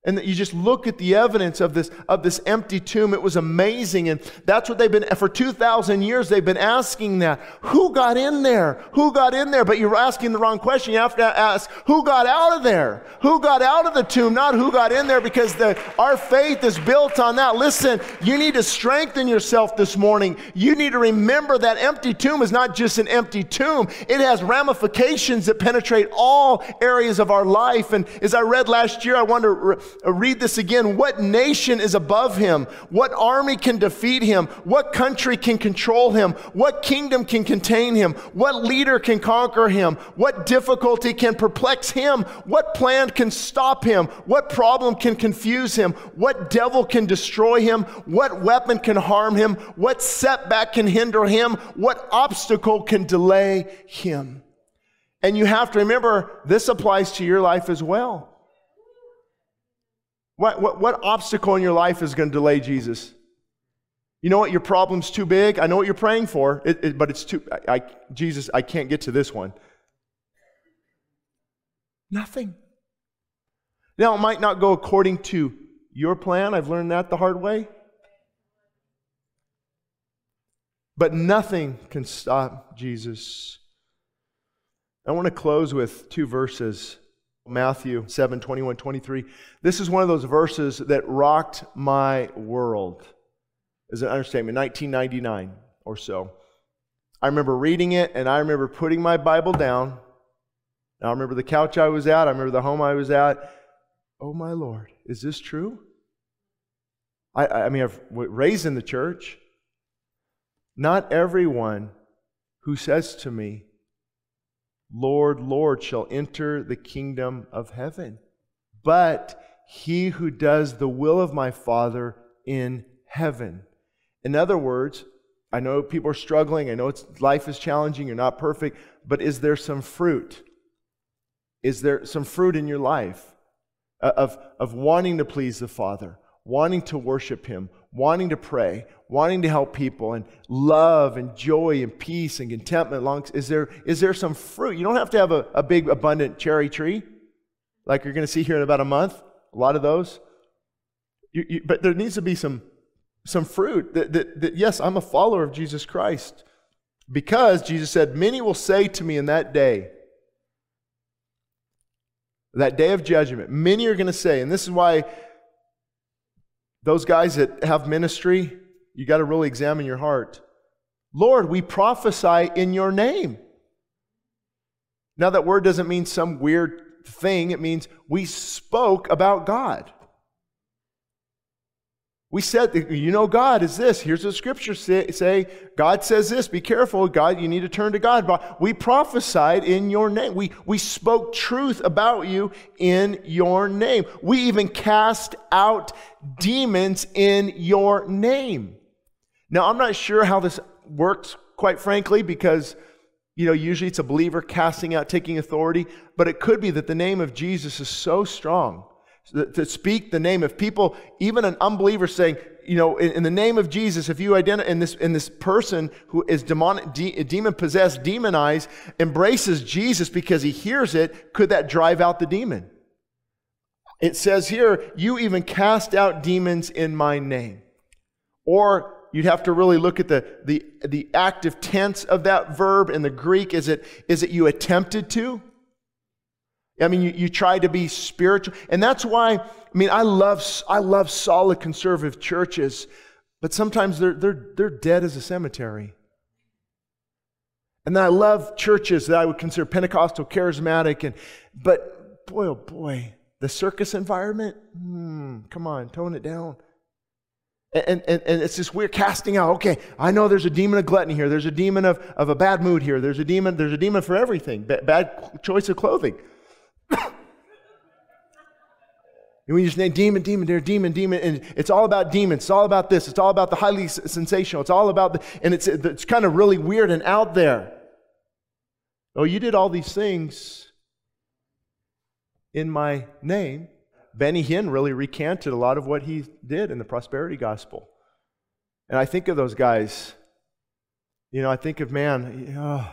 And you just look at the evidence of this, of this empty tomb. It was amazing. And that's what they've been, for 2,000 years, they've been asking that. Who got in there? Who got in there? But you're asking the wrong question. You have to ask, who got out of there? Who got out of the tomb? Not who got in there because the, our faith is built on that. Listen, you need to strengthen yourself this morning. You need to remember that empty tomb is not just an empty tomb. It has ramifications that penetrate all areas of our life. And as I read last year, I uh, read this again. What nation is above him? What army can defeat him? What country can control him? What kingdom can contain him? What leader can conquer him? What difficulty can perplex him? What plan can stop him? What problem can confuse him? What devil can destroy him? What weapon can harm him? What setback can hinder him? What obstacle can delay him? And you have to remember this applies to your life as well. What, what, what obstacle in your life is going to delay Jesus? You know what? Your problem's too big. I know what you're praying for, it, it, but it's too, I, I, Jesus, I can't get to this one. Nothing. Now, it might not go according to your plan. I've learned that the hard way. But nothing can stop Jesus. I want to close with two verses Matthew 7 21, 23. This is one of those verses that rocked my world, as an understatement, 1999 or so. I remember reading it and I remember putting my Bible down. I remember the couch I was at, I remember the home I was at. Oh my Lord, is this true? I, I mean, I've raised in the church. Not everyone who says to me, Lord, Lord, shall enter the kingdom of heaven, but he who does the will of my Father in heaven. In other words, I know people are struggling. I know it's, life is challenging. You're not perfect. But is there some fruit? Is there some fruit in your life uh, of, of wanting to please the Father, wanting to worship Him, wanting to pray, wanting to help people, and love and joy and peace and contentment. Long, is, there, is there some fruit? You don't have to have a, a big, abundant cherry tree like you're going to see here in about a month. A lot of those. You, you, but there needs to be some, some fruit that, that, that, yes, I'm a follower of Jesus Christ. Because Jesus said, Many will say to me in that day, that day of judgment, many are going to say, and this is why those guys that have ministry, you got to really examine your heart. Lord, we prophesy in your name. Now, that word doesn't mean some weird thing, it means we spoke about God. We said, you know, God is this. Here's the scripture say, say, God says this. Be careful, God, you need to turn to God. We prophesied in your name. We, we spoke truth about you in your name. We even cast out demons in your name. Now, I'm not sure how this works, quite frankly, because, you know, usually it's a believer casting out, taking authority, but it could be that the name of Jesus is so strong to speak the name of people, even an unbeliever saying, you know, in, in the name of Jesus, if you identify in this in this person who is demonic, de, demon possessed, demonized, embraces Jesus because he hears it, could that drive out the demon? It says here, you even cast out demons in my name. Or you'd have to really look at the, the, the active tense of that verb in the Greek. Is it, is it you attempted to? I mean, you, you try to be spiritual. And that's why, I mean, I love, I love solid conservative churches, but sometimes they're, they're, they're dead as a cemetery. And then I love churches that I would consider Pentecostal, charismatic, and but boy, oh boy, the circus environment, hmm, come on, tone it down. And, and, and it's this weird casting out. Okay, I know there's a demon of gluttony here. There's a demon of, of a bad mood here. There's a demon, there's a demon for everything. bad choice of clothing. And we just name demon, demon, there, demon, demon, and it's all about demons. It's all about this. It's all about the highly sensational. It's all about the, and it's it's kind of really weird and out there. Oh, you did all these things in my name. Benny Hinn really recanted a lot of what he did in the prosperity gospel. And I think of those guys. You know, I think of man, oh,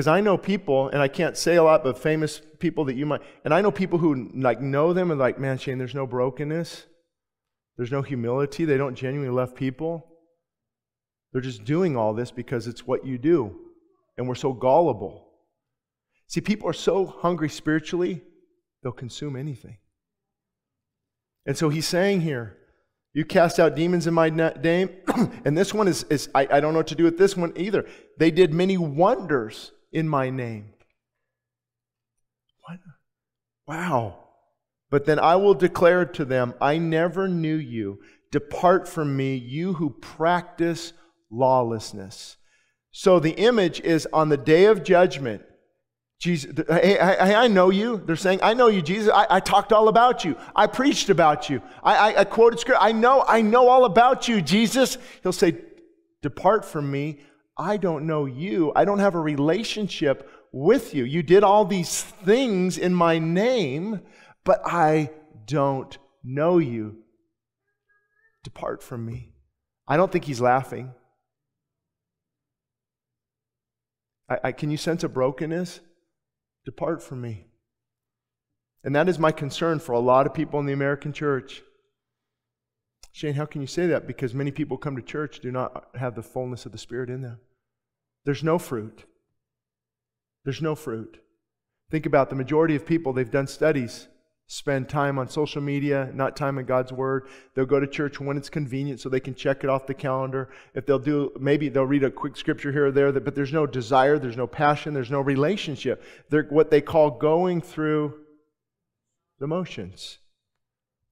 Because I know people, and I can't say a lot, but famous people that you might, and I know people who like know them and like, man, Shane, there's no brokenness, there's no humility. They don't genuinely love people. They're just doing all this because it's what you do, and we're so gullible. See, people are so hungry spiritually, they'll consume anything. And so he's saying here, you cast out demons in my name. and this one is, is I, I don't know what to do with this one either. They did many wonders in my name. What? Wow. But then I will declare to them, I never knew you. Depart from me, you who practice lawlessness. So the image is on the day of judgment, Jesus, hey, I, I, know you. They're saying, I know you, Jesus. I, I talked all about you. I preached about you. I, I, I quoted scripture. I know, I know all about you, Jesus. He'll say, Depart from me. I don't know you. I don't have a relationship with you. You did all these things in my name, but I don't know you. Depart from me. I don't think he's laughing. I, I, can you sense a brokenness? Depart from me. And that is my concern for a lot of people in the American church. Shane, how can you say that? Because many people come to church do not have the fullness of the Spirit in them. There's no fruit. There's no fruit. Think about the majority of people, they've done studies, spend time on social media, not time in God's Word. They'll go to church when it's convenient so they can check it off the calendar. If they'll do, maybe they'll read a quick scripture here or there, but there's no desire, there's no passion, there's no relationship. They're what they call going through the motions.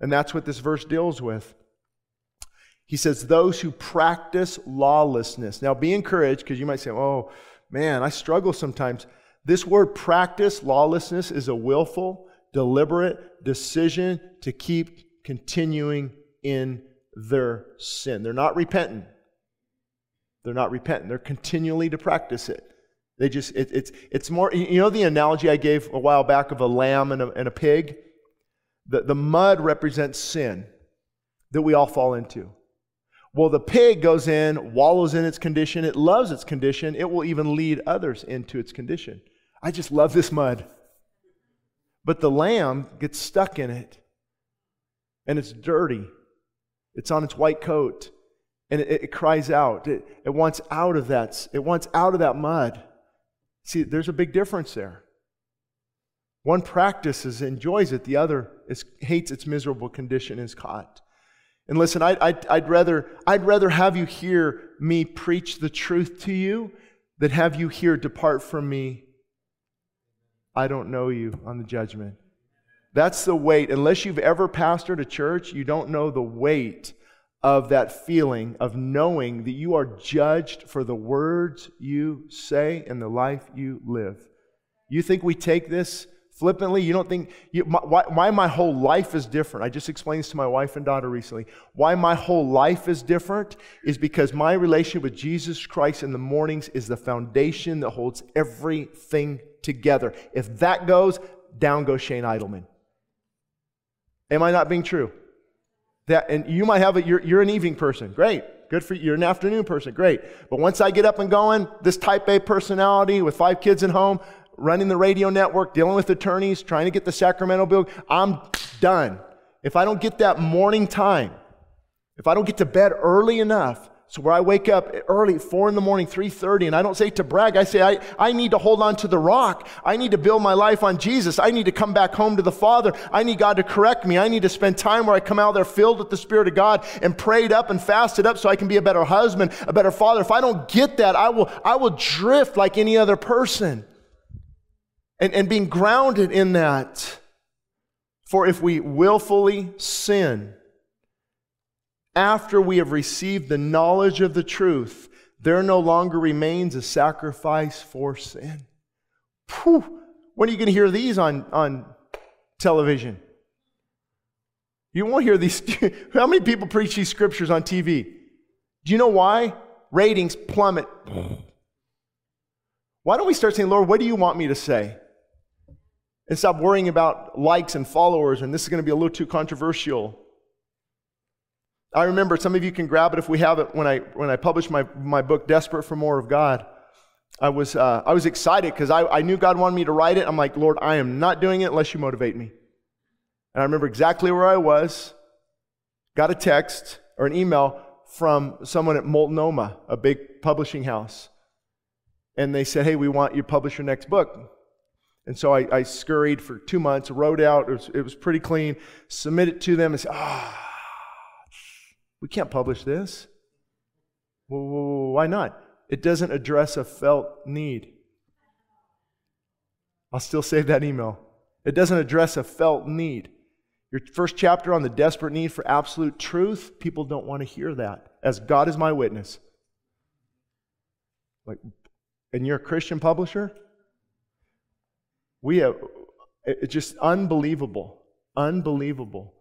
And that's what this verse deals with. He says, Those who practice lawlessness. Now be encouraged because you might say, Oh, man, I struggle sometimes. This word practice, lawlessness, is a willful, deliberate decision to keep continuing in their sin. They're not repentant. They're not repentant. They're continually to practice it. They just, it, it's, it's more, you know, the analogy I gave a while back of a lamb and a, and a pig? The, the mud represents sin that we all fall into. Well, the pig goes in, wallows in its condition, it loves its condition, it will even lead others into its condition. I just love this mud. But the lamb gets stuck in it, and it's dirty. It's on its white coat, and it, it cries out. It, it wants out of that. It wants out of that mud. See, there's a big difference there. One practices, enjoys it, the other is, hates its miserable condition, is caught. And listen, I'd, I'd, I'd, rather, I'd rather have you hear me preach the truth to you than have you hear, depart from me. I don't know you on the judgment. That's the weight. Unless you've ever pastored a church, you don't know the weight of that feeling of knowing that you are judged for the words you say and the life you live. You think we take this flippantly. You don't think, you, my, why, why my whole life is different. I just explained this to my wife and daughter recently. Why my whole life is different is because my relationship with Jesus Christ in the mornings is the foundation that holds everything together. If that goes, down goes Shane Idleman. Am I not being true? That, and you might have a, you're, you're an evening person. Great. Good for you. You're an afternoon person. Great. But once I get up and going, this type A personality with five kids at home, running the radio network, dealing with attorneys, trying to get the Sacramento bill. I'm done. If I don't get that morning time, if I don't get to bed early enough, so where I wake up early, four in the morning, 3.30, and I don't say to brag, I say, I, I need to hold on to the rock. I need to build my life on Jesus. I need to come back home to the Father. I need God to correct me. I need to spend time where I come out there filled with the Spirit of God and prayed up and fasted up so I can be a better husband, a better father. If I don't get that, I will, I will drift like any other person and, and being grounded in that. For if we willfully sin after we have received the knowledge of the truth, there no longer remains a sacrifice for sin. Whew. When are you going to hear these on, on television? You won't hear these. How many people preach these scriptures on TV? Do you know why? Ratings plummet. Why don't we start saying, Lord, what do you want me to say? And stop worrying about likes and followers, and this is going to be a little too controversial. I remember some of you can grab it if we have it when I when I published my, my book Desperate for More of God. I was, uh, I was excited because I, I knew God wanted me to write it. I'm like, Lord, I am not doing it unless you motivate me. And I remember exactly where I was, got a text or an email from someone at Multnomah, a big publishing house. And they said, Hey, we want you to publish your next book. And so I, I scurried for two months, wrote out, it was, it was pretty clean, submitted to them, and said, Ah, oh, we can't publish this. Why not? It doesn't address a felt need. I'll still save that email. It doesn't address a felt need. Your first chapter on the desperate need for absolute truth, people don't want to hear that. As God is my witness. Like, and you're a Christian publisher? We have, it's just unbelievable, unbelievable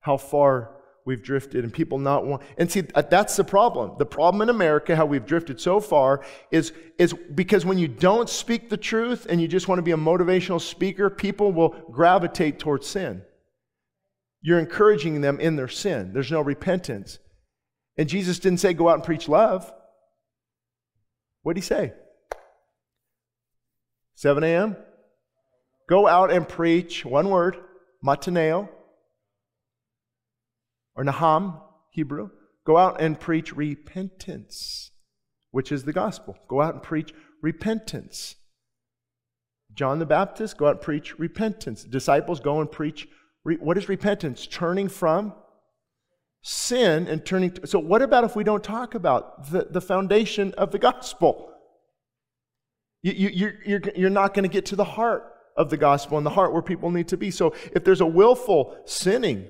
how far we've drifted and people not want and see uh, that's the problem. The problem in america how we've drifted so far is is because when you don't speak the truth and you just want to be a motivational speaker people will gravitate towards sin. You're encouraging them in their sin. There's no repentance. And jesus didn't say go out and preach love. What did he say? 7 a.m go out and preach one word metanoeo or Naham, Hebrew, go out and preach repentance, which is the gospel. Go out and preach repentance. John the Baptist, go out and preach repentance. Disciples, go and preach. Re- what is repentance? Turning from sin and turning. To, so, what about if we don't talk about the, the foundation of the gospel? You, you, you're, you're, you're not going to get to the heart of the gospel and the heart where people need to be. So, if there's a willful sinning,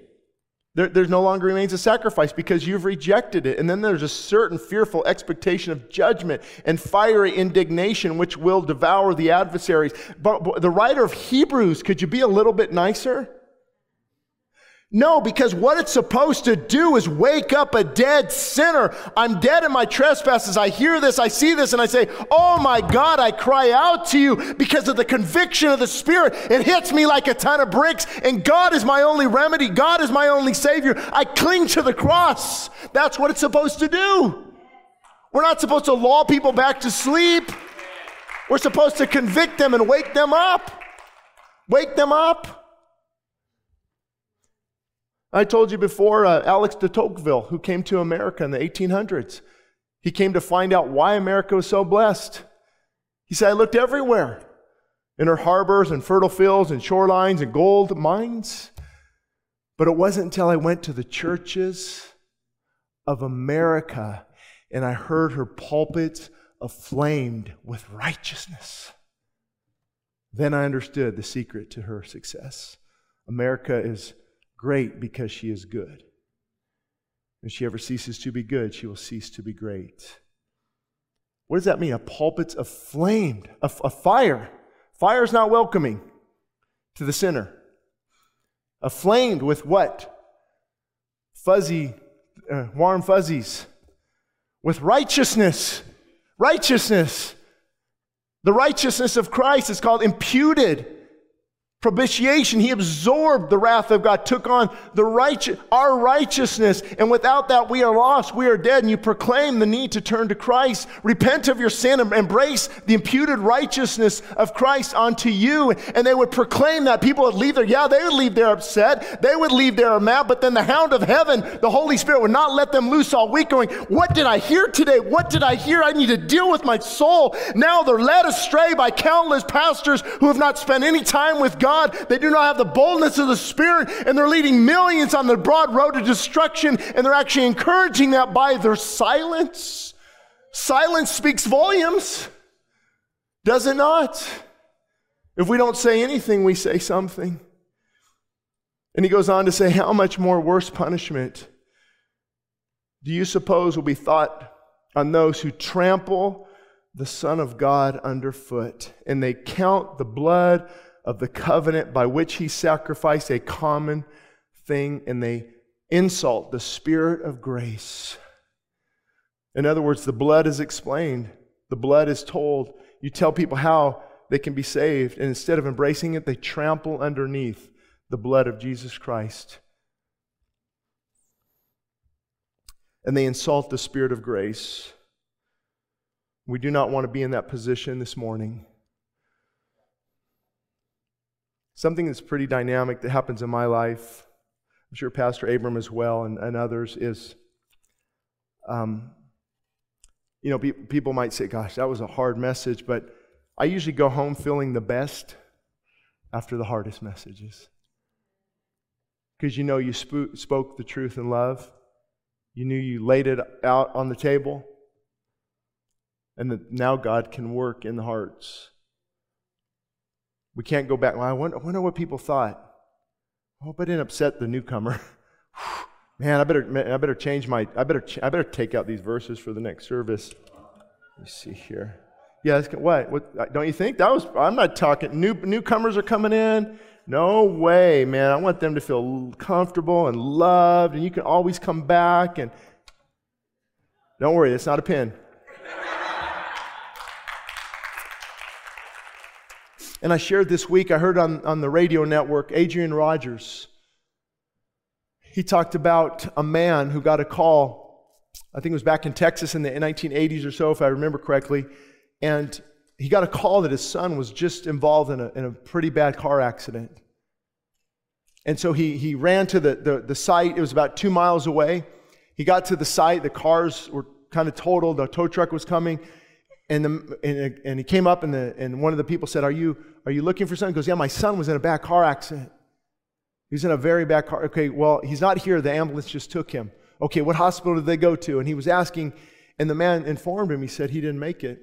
there, there's no longer remains a sacrifice because you've rejected it. And then there's a certain fearful expectation of judgment and fiery indignation which will devour the adversaries. But, but the writer of Hebrews, could you be a little bit nicer? No, because what it's supposed to do is wake up a dead sinner. I'm dead in my trespasses. I hear this, I see this, and I say, Oh my God, I cry out to you because of the conviction of the Spirit. It hits me like a ton of bricks, and God is my only remedy. God is my only Savior. I cling to the cross. That's what it's supposed to do. We're not supposed to lull people back to sleep. We're supposed to convict them and wake them up. Wake them up. I told you before, uh, Alex de Tocqueville, who came to America in the 1800s, he came to find out why America was so blessed. He said, I looked everywhere in her harbors and fertile fields and shorelines and gold mines. But it wasn't until I went to the churches of America and I heard her pulpits aflamed with righteousness. Then I understood the secret to her success. America is great because she is good. If she ever ceases to be good, she will cease to be great. What does that mean? A pulpit's aflamed, a, a fire. Fire is not welcoming to the sinner. Aflamed with what? Fuzzy, uh, warm fuzzies. With righteousness. Righteousness. The righteousness of Christ is called imputed propitiation. He absorbed the wrath of God, took on the righteous, our righteousness. And without that, we are lost. We are dead. And you proclaim the need to turn to Christ, repent of your sin, and embrace the imputed righteousness of Christ onto you. And they would proclaim that. People would leave their Yeah, they would leave there upset. They would leave there mad. But then the hound of heaven, the Holy Spirit, would not let them loose all week, going, What did I hear today? What did I hear? I need to deal with my soul. Now they're led astray by countless pastors who have not spent any time with God God. They do not have the boldness of the Spirit, and they're leading millions on the broad road to destruction, and they're actually encouraging that by their silence. Silence speaks volumes, does it not? If we don't say anything, we say something. And he goes on to say, How much more worse punishment do you suppose will be thought on those who trample the Son of God underfoot and they count the blood of the covenant by which he sacrificed a common thing, and they insult the Spirit of grace. In other words, the blood is explained, the blood is told. You tell people how they can be saved, and instead of embracing it, they trample underneath the blood of Jesus Christ. And they insult the Spirit of grace. We do not want to be in that position this morning. Something that's pretty dynamic that happens in my life, I'm sure Pastor Abram as well and, and others, is um, you know, pe- people might say, gosh, that was a hard message, but I usually go home feeling the best after the hardest messages. Because you know you sp- spoke the truth in love, you knew you laid it out on the table, and that now God can work in the hearts. We can't go back. Well, I wonder, I wonder what people thought. I hope I didn't upset the newcomer. Man, I better, I better change my, I better, I better take out these verses for the next service. Let me see here. Yeah, what? what? Uh, don't you think that was? I'm not talking. New newcomers are coming in. No way, man. I want them to feel comfortable and loved, and you can always come back. And don't worry, it's not a pin. And I shared this week. I heard on on the radio network Adrian Rogers he talked about a man who got a call, I think it was back in Texas in the 1980s or so, if I remember correctly, and he got a call that his son was just involved in a, in a pretty bad car accident. And so he, he ran to the, the, the site. It was about two miles away. He got to the site. The cars were kind of totaled. The tow truck was coming. And, the, and, and he came up, and, the, and one of the people said, are you, are you looking for something? He goes, Yeah, my son was in a bad car accident. He's in a very bad car. Okay, well, he's not here. The ambulance just took him. Okay, what hospital did they go to? And he was asking, and the man informed him. He said he didn't make it.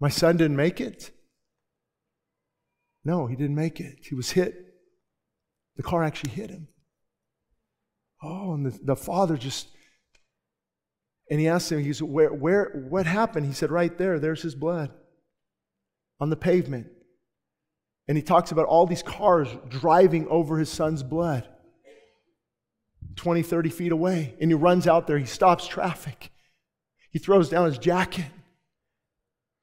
My son didn't make it? No, he didn't make it. He was hit. The car actually hit him. Oh, and the, the father just, and he asked him, he said, where, where, what happened? He said, right there, there's his blood on the pavement. And he talks about all these cars driving over his son's blood 20, 30 feet away. And he runs out there, he stops traffic. He throws down his jacket.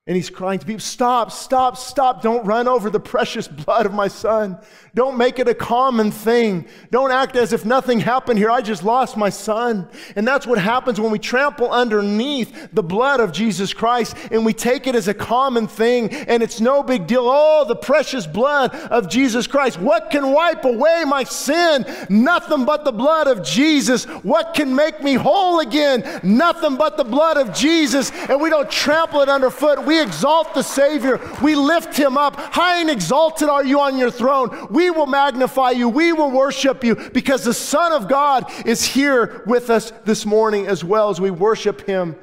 And he's crying to people, Stop, stop, stop. Don't run over the precious blood of my son. Don't make it a common thing. Don't act as if nothing happened here. I just lost my son. And that's what happens when we trample underneath the blood of Jesus Christ and we take it as a common thing and it's no big deal. Oh, the precious blood of Jesus Christ. What can wipe away my sin? Nothing but the blood of Jesus. What can make me whole again? Nothing but the blood of Jesus. And we don't trample it underfoot. We we exalt the Savior. We lift him up. High and exalted are you on your throne. We will magnify you. We will worship you because the Son of God is here with us this morning as well as we worship him.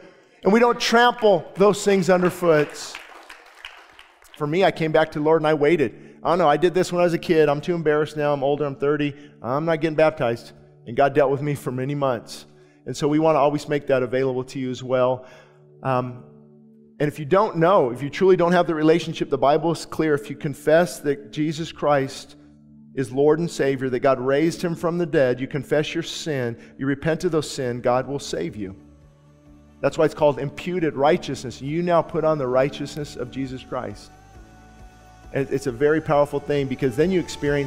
And we don't trample those things underfoot. For me, I came back to the Lord and I waited. I don't know, I did this when I was a kid. I'm too embarrassed now. I'm older, I'm 30. I'm not getting baptized. And God dealt with me for many months. And so we want to always make that available to you as well. Um, and if you don't know, if you truly don't have the relationship, the Bible is clear. If you confess that Jesus Christ is Lord and Savior, that God raised him from the dead, you confess your sin, you repent of those sin, God will save you. That's why it's called imputed righteousness. You now put on the righteousness of Jesus Christ. And it's a very powerful thing because then you experience